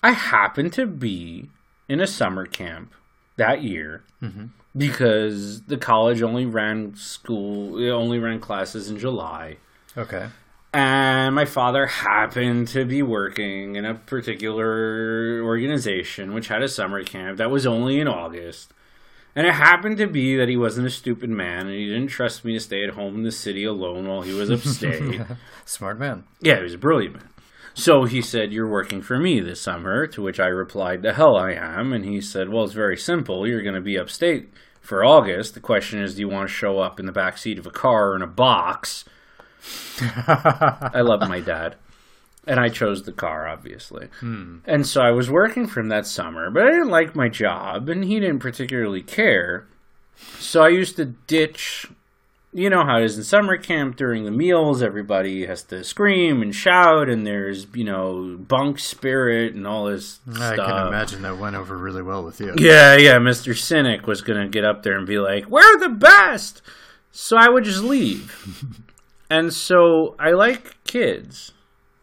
I happened to be in a summer camp that year mm-hmm. because the college only ran school, it only ran classes in July. Okay. And my father happened to be working in a particular organization which had a summer camp that was only in August. And it happened to be that he wasn't a stupid man and he didn't trust me to stay at home in the city alone while he was upstate. Smart man. yeah, he was a brilliant man. So he said, You're working for me this summer, to which I replied, The hell I am. And he said, Well, it's very simple. You're going to be upstate for August. The question is, do you want to show up in the back seat of a car or in a box? I love my dad. and I chose the car, obviously. Hmm. And so I was working for him that summer, but I didn't like my job, and he didn't particularly care. So I used to ditch. You know how it is in summer camp during the meals. Everybody has to scream and shout, and there's you know bunk spirit and all this I stuff. can imagine that went over really well with you. Yeah, yeah. Mr. Cynic was gonna get up there and be like, "We're the best," so I would just leave. and so I like kids,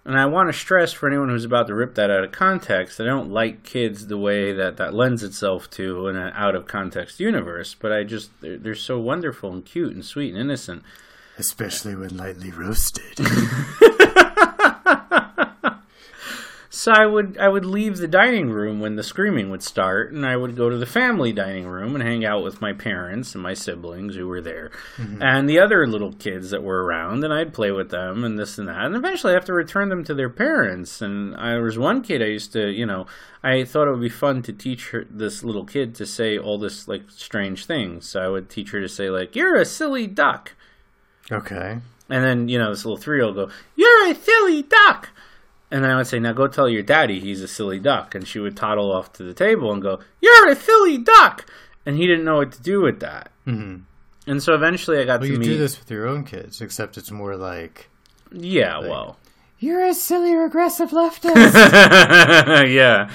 and I want to stress for anyone who's about to rip that out of context, I don't like kids the way that that lends itself to in an uh, out of context universe. But I just they're, they're so wonderful and cute and sweet and innocent. Especially when lightly roasted. So I would I would leave the dining room when the screaming would start, and I would go to the family dining room and hang out with my parents and my siblings who were there, mm-hmm. and the other little kids that were around, and I'd play with them and this and that, and eventually I have to return them to their parents. And I there was one kid I used to, you know, I thought it would be fun to teach her this little kid to say all this like strange things. So I would teach her to say like, "You're a silly duck." okay. And then, you know, this little three year old go, You're a silly duck. And I would say, Now go tell your daddy he's a silly duck. And she would toddle off to the table and go, You're a silly duck. And he didn't know what to do with that. hmm And so eventually I got Well, to you meet. do this with your own kids, except it's more like Yeah, well. You're a silly regressive leftist. yeah.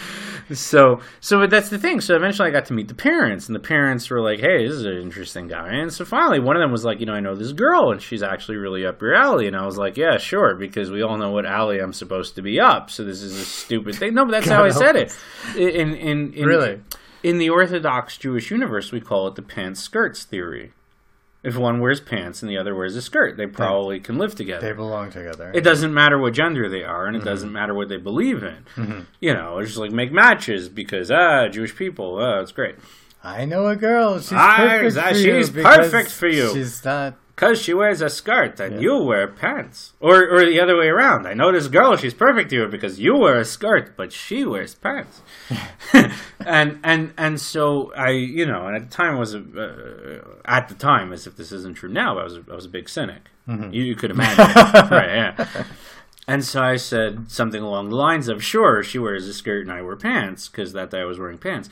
So, so but that's the thing. So eventually, I got to meet the parents, and the parents were like, "Hey, this is an interesting guy." And so finally, one of them was like, "You know, I know this girl, and she's actually really up your alley." And I was like, "Yeah, sure," because we all know what alley I'm supposed to be up. So this is a stupid thing. No, but that's how I said help it. In in, in Really? in the Orthodox Jewish universe, we call it the pants skirts theory. If one wears pants and the other wears a skirt, they probably can live together. they belong together. It doesn't matter what gender they are, and it doesn't matter what they believe in. You know, it's just like make matches because ah, Jewish people, ah, it's great I know a girl. She's I- perfect that- for you she's because perfect for you. She's not. Because she wears a skirt and you wear pants, or or the other way around. I know this girl; she's perfect to you because you wear a skirt, but she wears pants. and and and so I, you know, and at the time I was a, uh, at the time, as if this isn't true now, I was a, I was a big cynic. You, you could imagine, right? Yeah. And so I said something along the lines of, "Sure, she wears a skirt and I wear pants because that day I was wearing pants."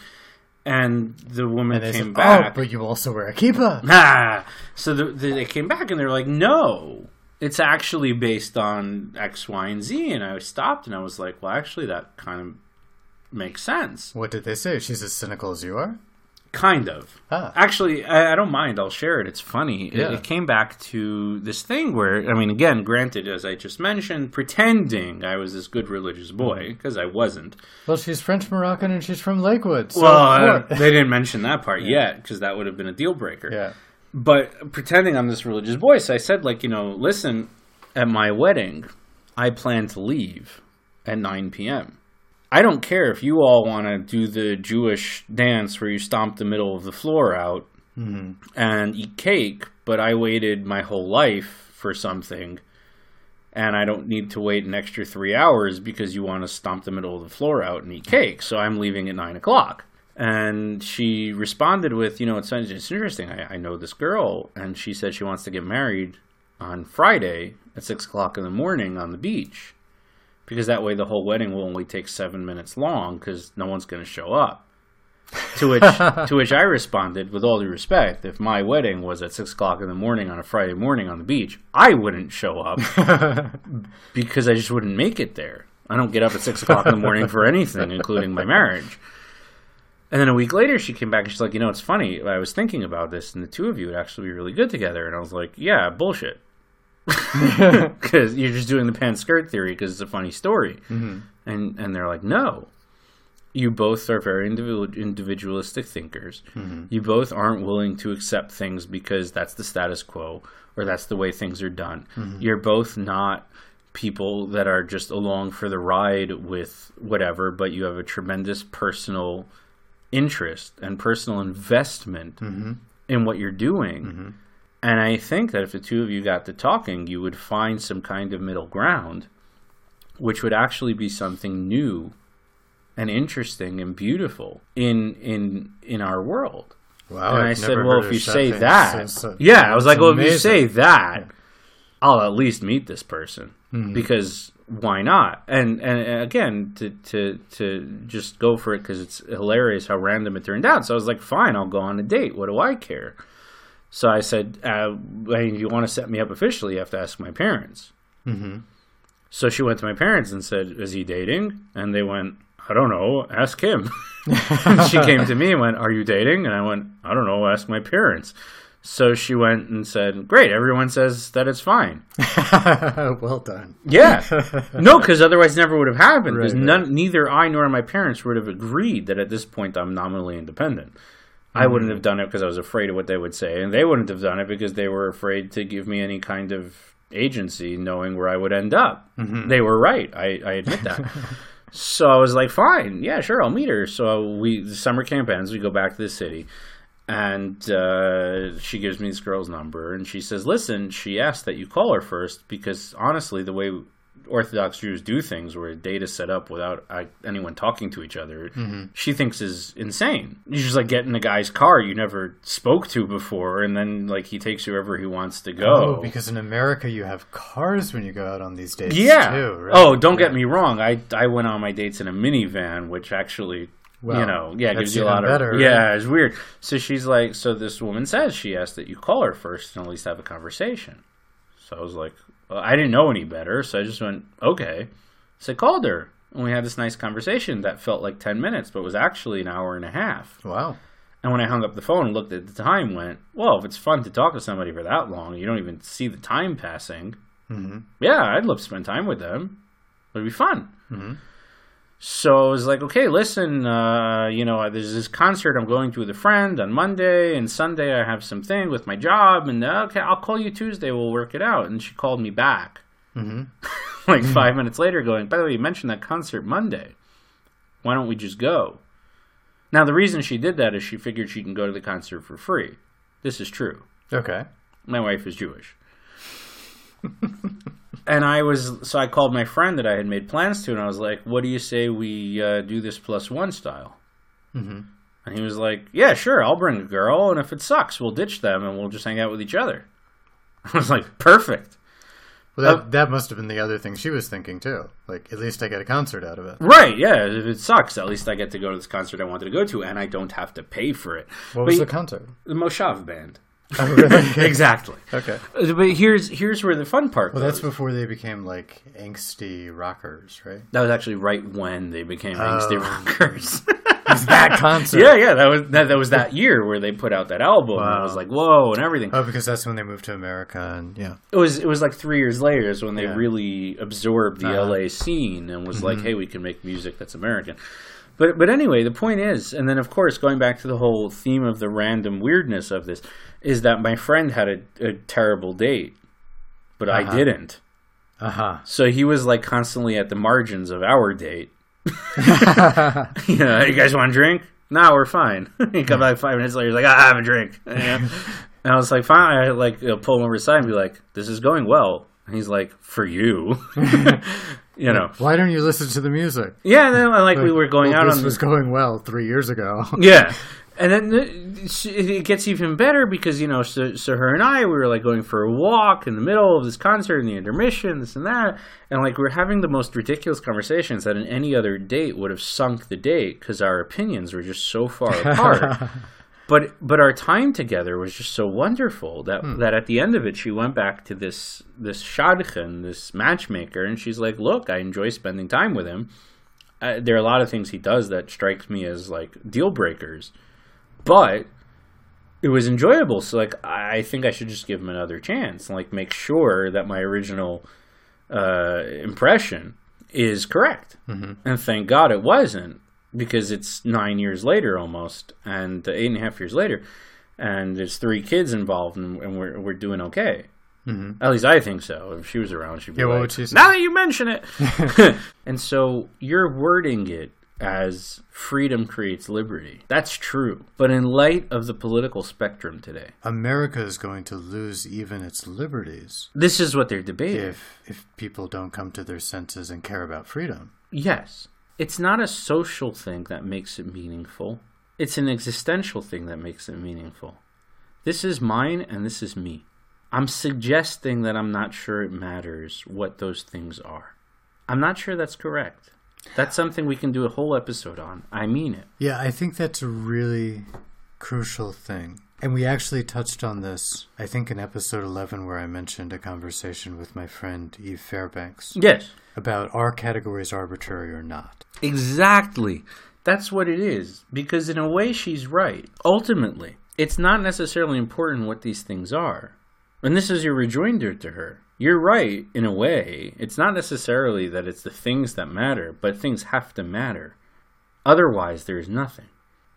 And the woman And came said, back. "Oh, but you also wear a kippah." Ah, so the, the, they came back and they're like, no, it's actually based on X, Y, and Z. And I stopped and I was like, well, actually, that kind of makes sense. What did they say? She's as cynical as you are. Kind of. Ah. Actually, I, I don't mind. I'll share it. It's funny. It, Yeah. it came back to this thing where, I mean, again, granted, as I just mentioned, pretending I was this good religious boy, because I wasn't. Well, she's French Moroccan and she's from Lakewood. So well, they didn't mention that part yet, because that would have been a deal breaker. yeah. but pretending I'm this religious boy, so I said, like, you know, listen, at my wedding, I plan to leave at 9 p.m. I don't care if you all want to do the Jewish dance where you stomp the middle of the floor out mm-hmm. and eat cake, but I waited my whole life for something, and I don't need to wait an extra three hours because you want to stomp the middle of the floor out and eat cake, so I'm leaving at 9 o'clock. And she responded with, you know, it's, it's interesting. I, I know this girl, and she said she wants to get married on Friday at 6 o'clock in the morning on the beach because that way the whole wedding will only take seven minutes long because no one's going to show up. to which to which I responded with all due respect, if my wedding was at six o'clock in the morning on a Friday morning on the beach, I wouldn't show up because I just wouldn't make it there. I don't get up at six o'clock in the morning for anything, including my marriage. And then a week later, she came back and she's like, "You know, it's funny. I was thinking about this, and the two of you would actually be really good together." And I was like, "Yeah, bullshit." because you're just doing the pants skirt theory because it's a funny story, mm-hmm. and and they're like, no, you both are very individual, individualistic thinkers. Mm-hmm. You both aren't willing to accept things because that's the status quo or that's the way things are done. Mm-hmm. You're both not people that are just along for the ride with whatever, but you have a tremendous personal interest and personal investment in what you're doing. And I think that if the two of you got to talking, you would find some kind of middle ground, which would actually be something new and interesting and beautiful in in in our world. Wow. and I I've said, well, if you say that, yeah, I was like, well, if you say that, I'll at least meet this person Hmm. because why not? And and and again, to to to just go for it because it's hilarious how random it turned out. So I was like, fine, I'll go on a date. What do I care? So I said, uh, hey, you want to set me up officially? You have to ask my parents. Mm-hmm. So she went to my parents and said, "Is he dating?" And they went, "I don't know. Ask him." she came to me and went, "Are you dating?" And I went, "I don't know. Ask my parents." So she went and said, "Great. Everyone says that it's fine." well done. Yeah, no, because otherwise it never would have happened. Because Right, none, neither I nor my parents would have agreed that at this point I'm nominally independent. I wouldn't have done it because I was afraid of what they would say, and they wouldn't have done it because they were afraid to give me any kind of agency, knowing where I would end up. They were right. I, I admit that. so I was like, fine, yeah, sure, I'll meet her. So we the summer camp ends. We go back to the city, and uh, she gives me this girl's number, and she says, "Listen, she asked that you call her first because honestly, the way Orthodox Jews do things, where a date is set up without anyone talking to each other, mm-hmm. she thinks is insane. You just like get in a guy's car you never spoke to before, and then like he takes you wherever he wants to go. Oh, because in America you have cars when you go out on these dates. yeah. Too, right? Oh, don't get me wrong. I I went on my dates in a minivan, which actually. Well, you know, yeah, gives you a lot of better, right? yeah. It's weird. So she's like, so this woman says she asked that you call her first and at least have a conversation. So I was like, I didn't know any better, so I just went, okay. So I called her, and we had this nice conversation that felt like ten minutes, but was actually an hour and a half. Wow. And when I hung up the phone and looked at the time, went, well, if it's fun to talk to somebody for that long, you don't even see the time passing. Mm-hmm. Yeah, I'd love to spend time with them. It'd be fun. Mm-hmm. So I was like, okay, listen, uh, you know, there's this concert I'm going to with a friend on Monday, and Sunday I have something with my job, and uh, okay, I'll call you Tuesday, we'll work it out. And she called me back Mm-hmm. like five minutes later, going, by the way, you mentioned that concert Monday. Why don't we just go? Now, the reason she did that is she figured she can go to the concert for free. This is true. Okay. My wife is Jewish. and I was, so I called my friend that I had made plans to, and I was like, what do you say we uh, do this plus one style? Mm-hmm. And he was like, yeah, sure, I'll bring a girl, and if it sucks, we'll ditch them and we'll just hang out with each other. I was like, perfect. Well, that Uh, that must have been the other thing she was thinking too. Like, at least I get a concert out of it. Right, yeah, if it sucks, at least I get to go to this concert I wanted to go to, and I don't have to pay for it. What was the concert? The Moshav band. Oh, really? exactly. okay. Uh, But here's here's where the fun part Well, that's before they became like angsty rockers, right? That was actually right when they became angsty Oh. rockers. that concert. yeah, yeah, that was that, that was that year where they put out that album. and Wow. It was like whoa and everything. Oh, because that's when they moved to America, and yeah. It was it was like three years later is when they Yeah. really absorbed the Uh-huh. LA scene and was like, hey, we can make music that's American. But but anyway, the point is, and then of course going back to the whole theme of the random weirdness of this, is that my friend had a, a terrible date, but I Uh-huh. didn't. Uh huh. So he was like constantly at the margins of our date. you know, you guys want a drink? No, we're fine. he come back five minutes later. He's like, I have a drink. You know? and I was like, fine. I like you know, pull him over side and be like, this is going well. And he's like, for you, you know. Why don't you listen to the music? Yeah, then like we were going Well, out This on was going well three years ago. yeah. And then the- it gets even better because you know, so, so her and I we were like going for a walk in the middle of this concert in the intermission, this and that, and like we're having the most ridiculous conversations that in any other date would have sunk the date because our opinions were just so far apart. but but our time together was just so wonderful that that at the end of it she went back to this this shadchan, this matchmaker, and she's like, "Look, I enjoy spending time with him. Uh, there are a lot of things he does that strikes me as like deal breakers, but." It was enjoyable, so like I think I should just give him another chance, and like make sure that my original uh, impression is correct. Mm-hmm. And thank God it wasn't, because it's nine years later almost, and eight and a half years later, and there's three kids involved, and, and we're we're doing okay. Mhm. At least I think so. If she was around, she'd be Yeah, like, would she say? "Now that you mention it," and so you're wording it as freedom creates liberty. That's true, but in light of the political spectrum today, America is going to lose even its liberties this is what they're debating. if if people don't come to their senses and care about freedom. Yes. It's not a social thing that makes it meaningful. It's an existential thing that makes it meaningful. This is mine and this is me. I'm suggesting that I'm not sure it matters what those things are. I'm not sure that's correct. That's something we can do a whole episode on. I mean it. Yeah, I think that's a really crucial thing. And we actually touched on this, I think, in episode 11, where I mentioned a conversation with my friend Eve Fairbanks Yes. about are categories arbitrary or not. Exactly. That's what it is. Because in a way, she's right. Ultimately, it's not necessarily important what these things are. And this is your rejoinder to her. You're right, in a way. It's not necessarily that it's the things that matter, but things have to matter. Otherwise, there's nothing.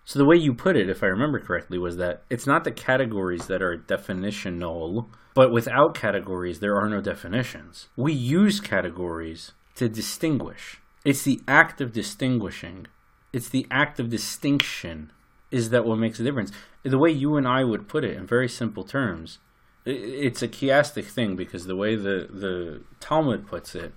So the way you put it, if I remember correctly, was that it's not the categories that are definitional, but without categories, there are no definitions. We use categories to distinguish. It's the act of distinguishing. It's the act of distinction is that what makes a difference. The way you and I would put it in very simple terms, it's a chiastic thing because the way the, the Talmud puts it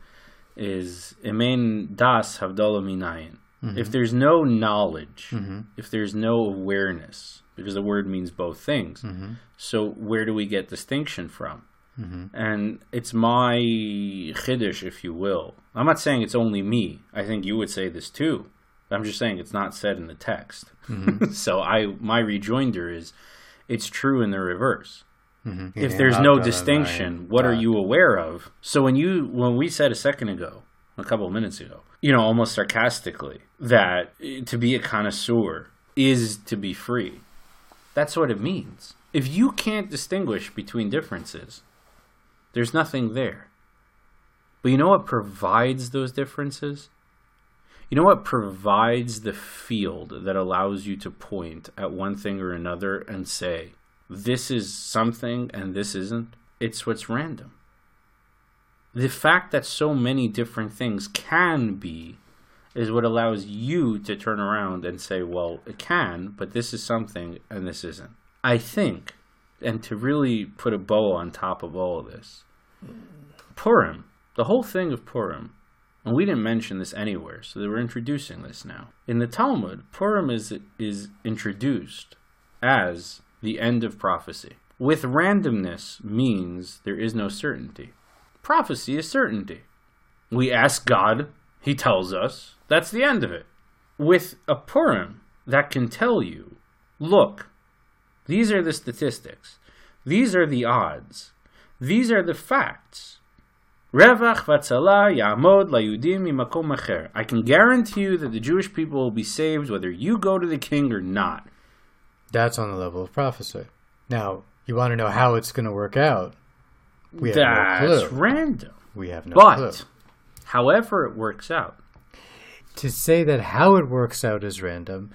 is Emen das havdalah minayin. Mm-hmm. If there's no knowledge, mm-hmm. if there's no awareness, because the word means both things, mm-hmm. so where do we get distinction from? And it's my chiddush, if you will. I'm not saying it's only me. I think you would say this too. I'm just saying it's not said in the text. so I my rejoinder is, it's true in the reverse if there's no distinction, what are you aware of? So when you when we said a second ago, a couple of minutes ago, you know, almost sarcastically, that to be a connoisseur is to be free. That's what it means. If you can't distinguish between differences, there's nothing there. But you know what provides those differences? You know what provides the field that allows you to point at one thing or another and say, this is something and this isn't? It's what's random. The fact that so many different things can be is what allows you to turn around and say, well, it can, but this is something and this isn't. I think, and to really put a bow on top of all of this, Purim, the whole thing of Purim, and we didn't mention this anywhere, so they were introducing this now. In the Talmud, Purim is is introduced as the end of prophecy. With randomness means there is no certainty. Prophecy is certainty. We ask God, He tells us, that's the end of it. With a Purim that can tell you, look, these are the statistics, these are the odds, these are the facts. Revach vatzala yamod layudim mimakom acher. I can guarantee you that the Jewish people will be saved whether you go to the king or not. That's on the level of prophecy. Now, you want to know how it's going to work out? We have That's no clue. random. We have no But, clue. however it works out, To say that how it works out is random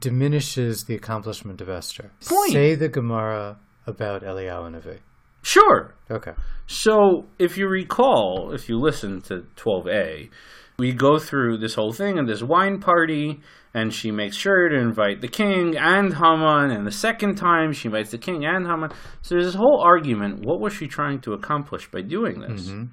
diminishes the accomplishment of Esther. Point. Say the Gemara about Eliyahu Navi. sure. Okay. So, if you recall, if you listen to 12a, we go through this whole thing and this wine party, and she makes sure to invite the king and Haman, and the second time she invites the king and Haman. So there's this whole argument. What was she trying to accomplish by doing this? Mm-hmm.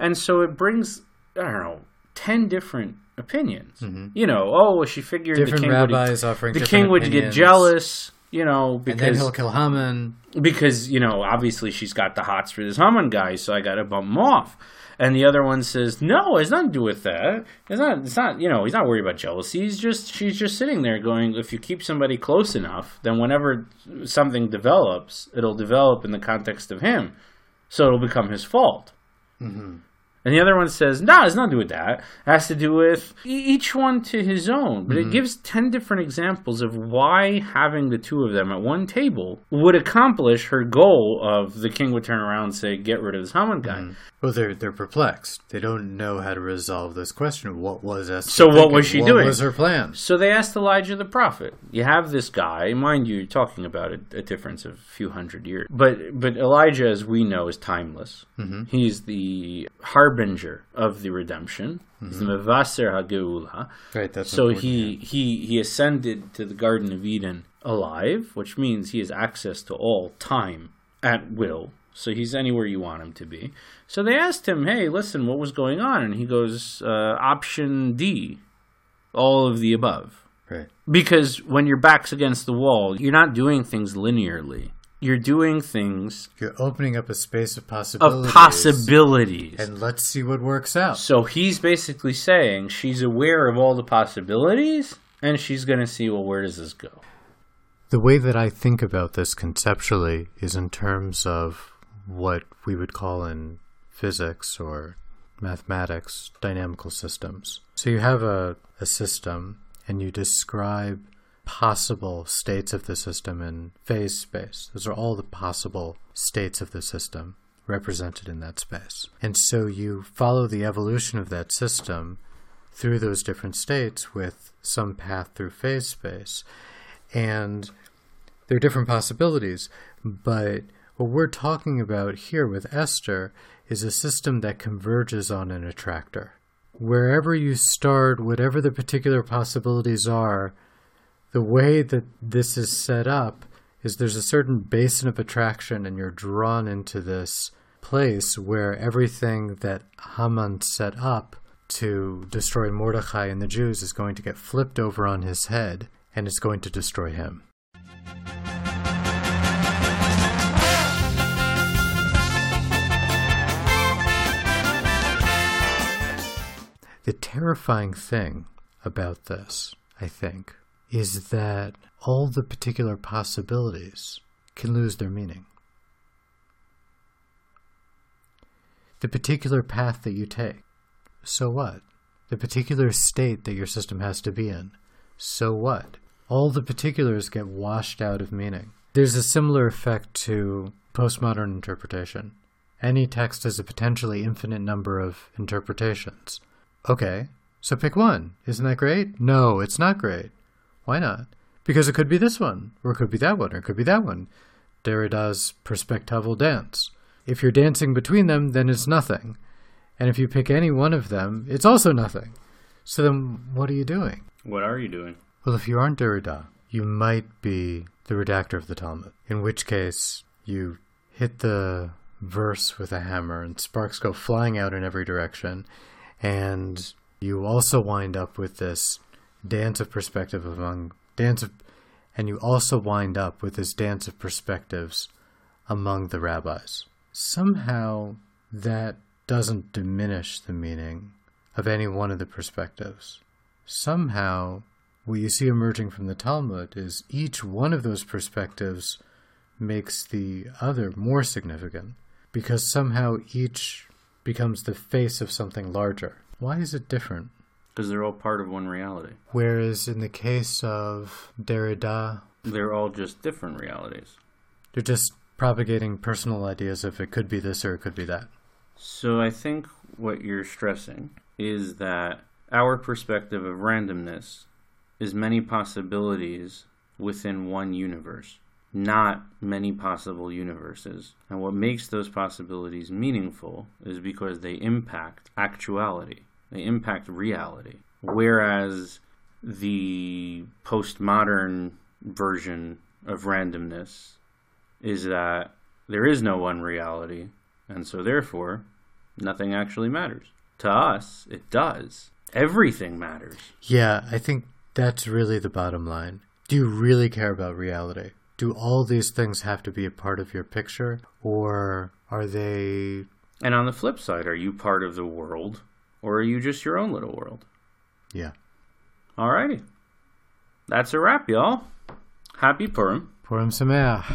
And so it brings, I don't know, 10 different opinions. Mm-hmm. You know, oh, she figured Different the king rabbis would, offering the king would get jealous. You know, because And then he'll kill Haman. because you know obviously she's got the hots for this Haman guy, so I got to bump him off. And the other one says, "No, it's nothing to do with that. It's not. It's not. You know, he's not worried about jealousy. He's just she's just sitting there going, if you keep somebody close enough, then whenever something develops, it'll develop in the context of him, so it'll become his fault." Mm-hmm. And the other one says, "No, it's not to do with that. It has to do with each one to his own." But it gives ten different examples of why having the two of them at one table would accomplish her goal of the king would turn around and say, "Get rid of this Haman guy." Well, they're they're perplexed. They don't know how to resolve this question. What was Esther? So what was she what doing? What was her plan? So they asked Elijah the prophet. You have this guy, mind you, you're talking about a, a difference of a few hundred years. But but Elijah, as we know, is timeless. Mm-hmm. He's the harbinger of the redemption. He's the Mevaser HaGeula. Right. That's So he, he he ascended to the Garden of Eden alive, which means he has access to all time at will. So he's anywhere you want him to be. So they asked him, "Hey, listen, what was going on?" And he goes, uh, "Option D, all of the above." Right. Because when your back's against the wall, you're not doing things linearly. You're doing things You're opening up a space of possibilities. of possibilities. And let's see what works out. So he's basically saying she's aware of all the possibilities and she's going to see, well, where does this go? The way that I think about this conceptually is in terms of what we would call in physics or mathematics dynamical systems. So you have a, a system and you describe possible states of the system in phase space. Those are all the possible states of the system represented in that space. And so you follow the evolution of that system through those different states with some path through phase space. And there are different possibilities, but what we're talking about here with Esther is a system that converges on an attractor. Wherever you start, whatever the particular possibilities are, the way that this is set up is there's a certain basin of attraction, and you're drawn into this place where everything that Haman set up to destroy Mordechai and the Jews is going to get flipped over on his head, and it's going to destroy him. The terrifying thing about this, I think, is that all the particular possibilities can lose their meaning. The particular path that you take, so what? The particular state that your system has to be in, so what? All the particulars get washed out of meaning. There's a similar effect to postmodern interpretation. Any text has a potentially infinite number of interpretations. Okay, so pick one. Isn't that great? No, it's not great. Why not? Because it could be this one, or it could be that one, or it could be that one. Derrida's perspectival dance. If you're dancing between them, then it's nothing. And if you pick any one of them, it's also nothing. So then what are you doing? What are you doing? Well, if you aren't Derrida, you might be the redactor of the Talmud, in which case you hit the verse with a hammer and sparks go flying out in every direction, and you also wind up with this dance of perspective among dance of and you also wind up with this dance of perspectives among the rabbis. Somehow that doesn't diminish the meaning of any one of the perspectives. Somehow what you see emerging from the Talmud is each one of those perspectives makes the other more significant because somehow each becomes the face of something larger. Why is it different? Because they're all part of one reality. Whereas in the case of Derrida, They're all just different realities. they're just propagating personal ideas of it could be this or it could be that. So I think what you're stressing is that our perspective of randomness is many possibilities within one universe, not many possible universes. And what makes those possibilities meaningful is because they impact actuality, they impact reality. Whereas the postmodern version of randomness is that there is no one reality, and so therefore, nothing actually matters. To us, it does. Everything matters. Yeah, I think that's really the bottom line. Do you really care about reality? Do all these things have to be a part of your picture? Or are they. And on the flip side, are you part of the world, or are you just your own little world? Yeah. Alrighty. That's a wrap, y'all. Happy Purim. Purim Sameach.